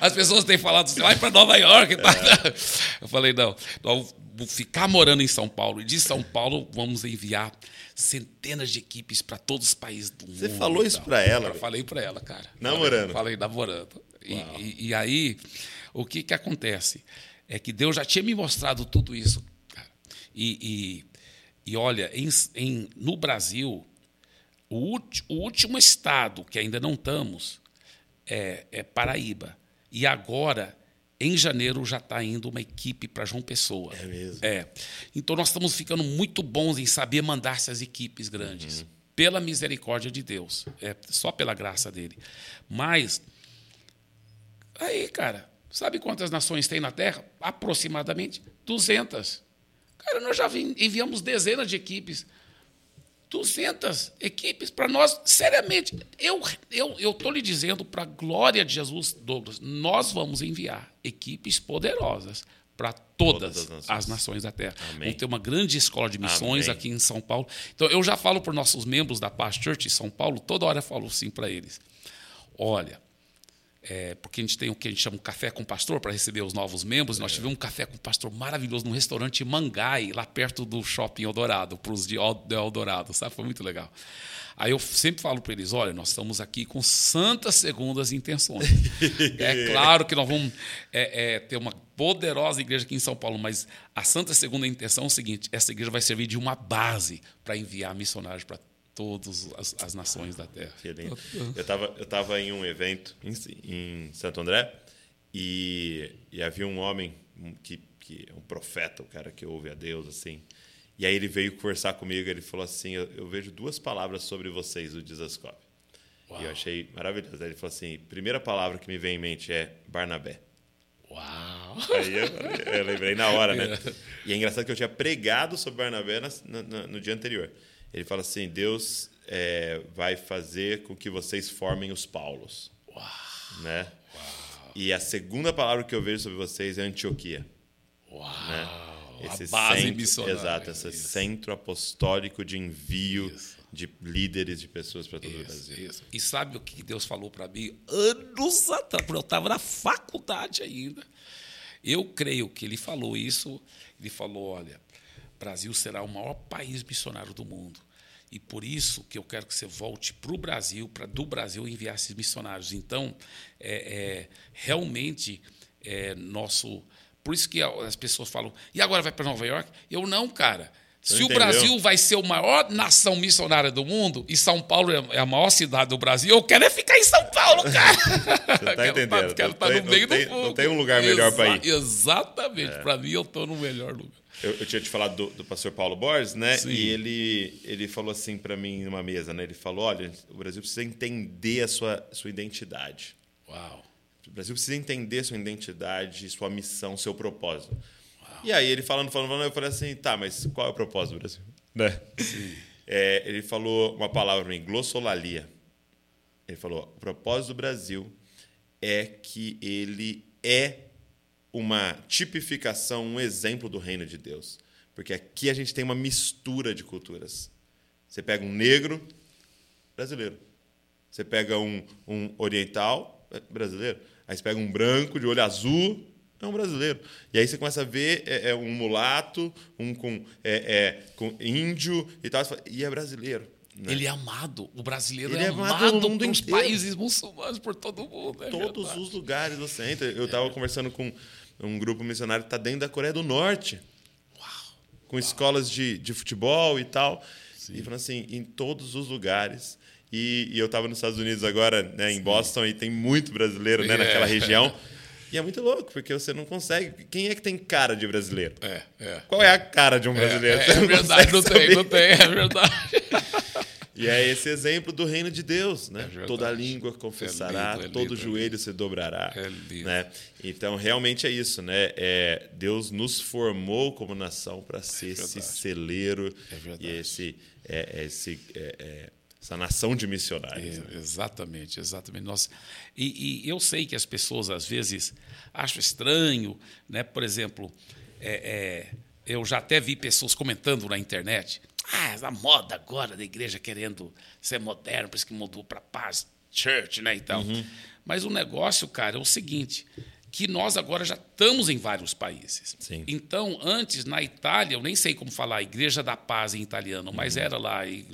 As pessoas têm falado, você vai para Nova York. Tá? É. Eu falei, não, nós vamos ficar morando em São Paulo. E de São Paulo vamos enviar centenas de equipes para todos os países do você mundo. Você falou isso para ela? Eu falei para ela, cara. Namorando? Falei, falei namorando. E, e, e aí, o que, que acontece? É que Deus já tinha me mostrado tudo isso. E, e, e olha, em, em, no Brasil, o, o, último estado que ainda não estamos é, é Paraíba. E agora, em janeiro, já está indo uma equipe para João Pessoa. É mesmo? É. Então, nós estamos ficando muito bons em saber mandar essas equipes grandes. Uhum. Pela misericórdia de Deus. É só pela graça dele. Mas, aí, cara, Sabe quantas nações tem na Terra? Aproximadamente 200. Cara, nós já enviamos dezenas de equipes. 200 equipes para nós, seriamente. Eu eu eu tô lhe dizendo para a glória de Jesus, Douglas, nós vamos enviar equipes poderosas para todas, todas as, nações. as, nações. da Terra. Amém. Vamos ter uma grande escola de missões Amém. aqui em São Paulo. Então eu já falo para os nossos membros da Paz Church em São Paulo, toda hora eu falo assim para eles. Olha, é, porque a gente tem o que a gente chama de café com pastor para receber os novos membros. É. Nós tivemos um café com pastor maravilhoso num restaurante Mangai, lá perto do shopping Eldorado, para os de Eldorado, sabe? Foi muito legal. Aí eu sempre falo para eles: olha, nós estamos aqui com santas segundas intenções. é claro que nós vamos é, é, ter uma poderosa igreja aqui em São Paulo, mas a santa segunda intenção é o seguinte: essa igreja vai servir de uma base para enviar missionários para todas as, as, nações da Terra. Que lindo. Eu estava eu tava em um evento em, em Santo André e, e, havia um homem que, que é um profeta, o cara que ouve a Deus, assim. E aí ele veio conversar comigo ele falou assim, eu, eu vejo duas palavras sobre vocês, o Dizascope. E eu achei maravilhoso. Aí ele falou assim, primeira palavra que me vem em mente é Barnabé. Uau! Aí eu, eu lembrei na hora, né? E é engraçado que eu tinha pregado sobre Barnabé no, no, no dia anterior. Ele fala assim: Deus é, vai fazer com que vocês formem os Paulos. Uau, né? Uau. E a segunda palavra que eu vejo sobre vocês é Antioquia. Uau! Né? Esse a base centro, missionária. Exato, esse isso. centro apostólico de envio isso. de líderes de pessoas para todo isso, o Brasil. Isso. E sabe o que Deus falou para mim anos atrás, eu estava na faculdade ainda. Eu creio que ele falou isso. Ele falou: olha, Brasil será o maior país missionário do mundo. E por isso que eu quero que você volte para o Brasil, para do Brasil enviar esses missionários. Então, é, é realmente é nosso. Por isso que as pessoas falam, e agora vai para Nova York? Eu não, cara. Se o Brasil vai ser a maior nação missionária do mundo e São Paulo é a maior cidade do Brasil, eu quero é ficar em São Paulo, cara. Você está entendendo? Quero estar no meio do Não tem um lugar melhor para ir. Exatamente. É. Para mim, eu estou no melhor lugar. Eu, eu, tinha te falado do, do pastor Paulo Borges, né? Sim. E ele, ele falou assim para mim numa mesa, né? Ele falou: olha, o Brasil precisa entender a sua, sua identidade. Uau. O Brasil precisa entender sua identidade, sua missão, seu propósito. E aí ele falando, falando, falando, eu falei assim, tá, mas qual é o propósito do Brasil? Né? É, ele falou uma palavra para mim, glossolalia. Ele falou, o propósito do Brasil é que ele é uma tipificação, um exemplo do reino de Deus. Porque aqui a gente tem uma mistura de culturas. Você pega um negro, brasileiro. Você pega um, um oriental, é brasileiro. Aí você pega um branco de olho azul, é um brasileiro. E aí você começa a ver é, é um mulato, um com, é, é, com índio e tal, e é brasileiro. Né? Ele é amado. O brasileiro Ele é, é amado, amado pelos países muçulmanos, por todo mundo. É Todos os lugares do centro. Eu estava conversando com um grupo missionário que está dentro da Coreia do Norte. Uau. Com Uau. escolas de, de futebol e tal. Sim. E falando assim, em todos os lugares. E, e eu estava nos Estados Unidos agora, né, em Boston, e tem muito brasileiro né, naquela região. E é muito louco, porque você não consegue. Quem é que tem cara de brasileiro? É, é. Qual é a cara de um brasileiro? É, é, é verdade, não, tem, não tem, é verdade. E é esse exemplo do reino de Deus, né? É Toda língua confessará, é lindo, é todo lindo, joelho se dobrará, é né? Então realmente é isso, né? É, Deus nos formou como nação para ser esse celeiro e esse, esse essa nação de missionários. É, exatamente, exatamente. Nossa, e, e, eu sei que as pessoas às vezes acham estranho, né? Por exemplo, é, é, eu já até vi pessoas comentando na internet ah, a moda agora da igreja querendo ser moderno, por isso que mudou para paz church, né, e tal. Uhum. Mas o negócio, cara, é o seguinte, que nós agora já estamos em vários países. Sim. Então, antes, na Itália, eu nem sei como falar Igreja da Paz em italiano, mas uhum. era lá, e,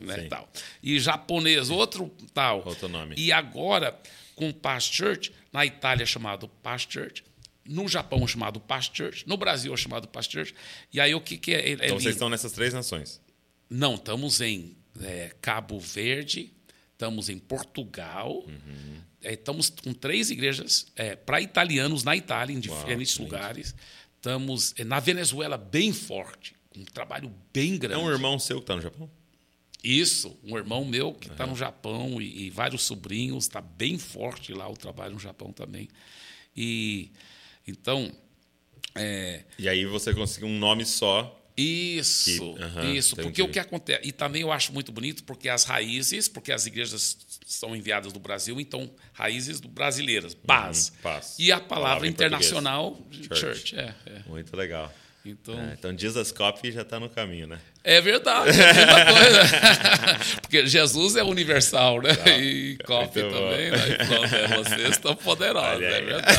né, tal. E japonês, outro tal. Outro nome. E agora, com Paz Church, na Itália é chamado Paz Church, no Japão é chamado Pasteur, no Brasil é chamado Pasteur. E aí o que, que é, é Então vocês estão nessas três nações? Não, estamos em é, Cabo Verde, estamos em Portugal, uhum. é, estamos com três igrejas é, para italianos na Itália, em diferentes Uau, lugares. Estamos é, na Venezuela bem forte, um trabalho bem grande. É um irmão seu que está no Japão? Isso, um irmão meu que está uhum. no Japão e, e vários sobrinhos, está bem forte lá o trabalho no Japão também. E então. É... E aí você conseguiu um nome só. Isso, que, isso. Entendi. Porque o que acontece. E também eu acho muito bonito porque as raízes, porque as igrejas são enviadas do Brasil, então raízes brasileiras, paz. Uhum, paz. E a palavra, palavra internacional, church. church. É, é. Muito legal. Então, é, então Jesus Cop já está no caminho, né? É verdade, é. Porque Jesus é universal, né? Tá. E Cop também, né? E pronto, é, vocês estão poderosos, é verdade.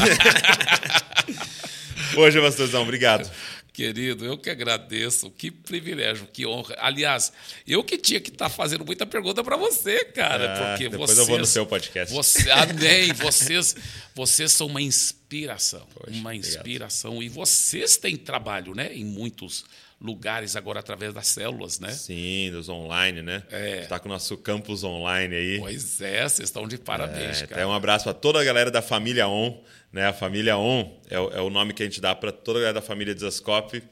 Hoje, pastorzão, obrigado. Querido, eu que agradeço. Que privilégio, que honra. Aliás, eu que tinha que estar tá fazendo muita pergunta para você, cara. Ah, porque depois vocês, eu vou no seu podcast. Você, amém. vocês, vocês são uma inspiração. Poxa, uma inspiração. Obrigado. E vocês têm trabalho, né? Em muitos lugares agora através das células, né? Sim, dos online, né? É. Está com o nosso campus online aí. Pois é, vocês estão de parabéns, é, cara. Até um abraço para toda a galera da família On, né? A família On é o, é o nome que a gente dá para toda a galera da família Desascope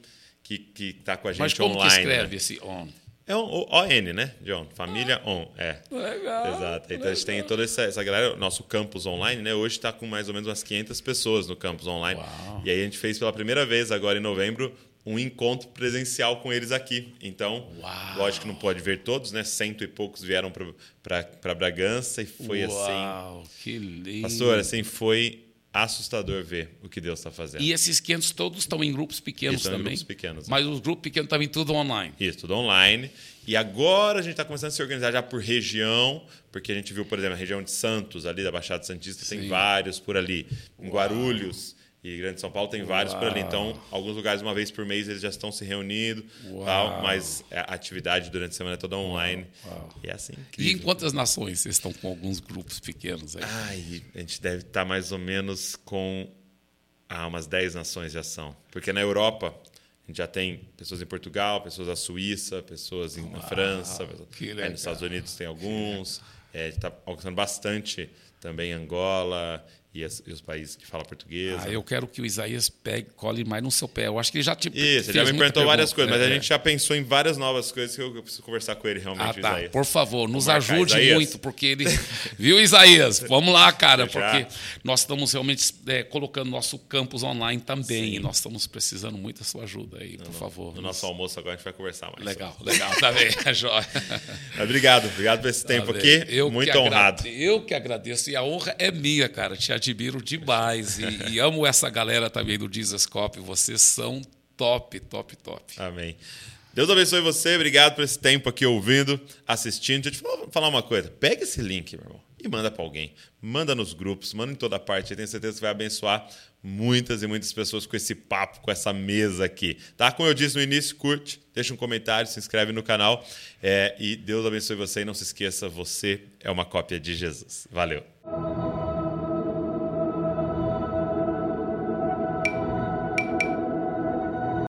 que que está com a gente Mas como online. Como escreve né? esse On? É o ON, né, John? Família ah, On, é. Legal. Exato. Então legal. a gente tem toda essa, essa galera, nosso campus online, né? Hoje está com mais ou menos umas 500 pessoas no campus online. Uau. E aí a gente fez pela primeira vez agora em novembro um encontro presencial com eles aqui. Então, Uau. lógico que não pode ver todos, né? Cento e poucos vieram para Bragança e foi Uau, assim. Que lindo. Pastor, assim, foi assustador ver o que Deus está fazendo. E esses 500 todos estão em grupos pequenos estão também? Em grupos pequenos. Mas os grupos pequenos também tudo online? Isso, tudo online. E agora a gente está começando a se organizar já por região, porque a gente viu, por exemplo, a região de Santos, ali da Baixada Santista, Sim. tem vários por ali. Em Guarulhos e Grande São Paulo tem vários Uau. por ali. Então, alguns lugares, uma vez por mês, eles já estão se reunindo, tal, mas a atividade durante a semana é toda online. Uau. E é assim. Incrível. E em quantas nações vocês estão com alguns grupos pequenos aí? Ai, a gente deve estar mais ou menos com ah, umas 10 nações de ação. Porque na Europa, a gente já tem pessoas em Portugal, pessoas na Suíça, pessoas na França, aí nos Estados Unidos tem alguns. É, a gente está alcançando bastante também Angola e, as, e os países que falam português. Ah, eu quero que o Isaías pegue, cole mais no seu pé. Eu acho que ele já te Isso, ele já me perguntou várias coisas, mas a é. gente já pensou em várias novas coisas que eu preciso conversar com ele realmente, ah, tá. Isaías. Por favor, nos ajude Isaías. muito, porque ele. Viu, Isaías? Vamos lá, cara, porque nós estamos realmente é, colocando nosso campus online também. Sim. E nós estamos precisando muito da sua ajuda aí, por no, favor. No nosso almoço agora a gente vai conversar mais. Legal, sobre. legal, tá bem, é jóia. Obrigado, obrigado por esse tá tempo aqui. Eu muito honrado. Eu que agradeço. E a honra é minha, cara. Te admiro demais. E, e amo essa galera também do Dizascope. Vocês são top, top, top. Amém. Deus abençoe você. Obrigado por esse tempo aqui ouvindo, assistindo. Deixa eu te falar uma coisa. Pega esse link, meu irmão, e manda para alguém. Manda nos grupos, manda em toda parte. Eu tenho certeza que vai abençoar muitas e muitas pessoas com esse papo, com essa mesa aqui. Tá? Como eu disse no início, curte, deixa um comentário, se inscreve no canal. É, e Deus abençoe você. E não se esqueça, você é uma cópia de Jesus. Valeu.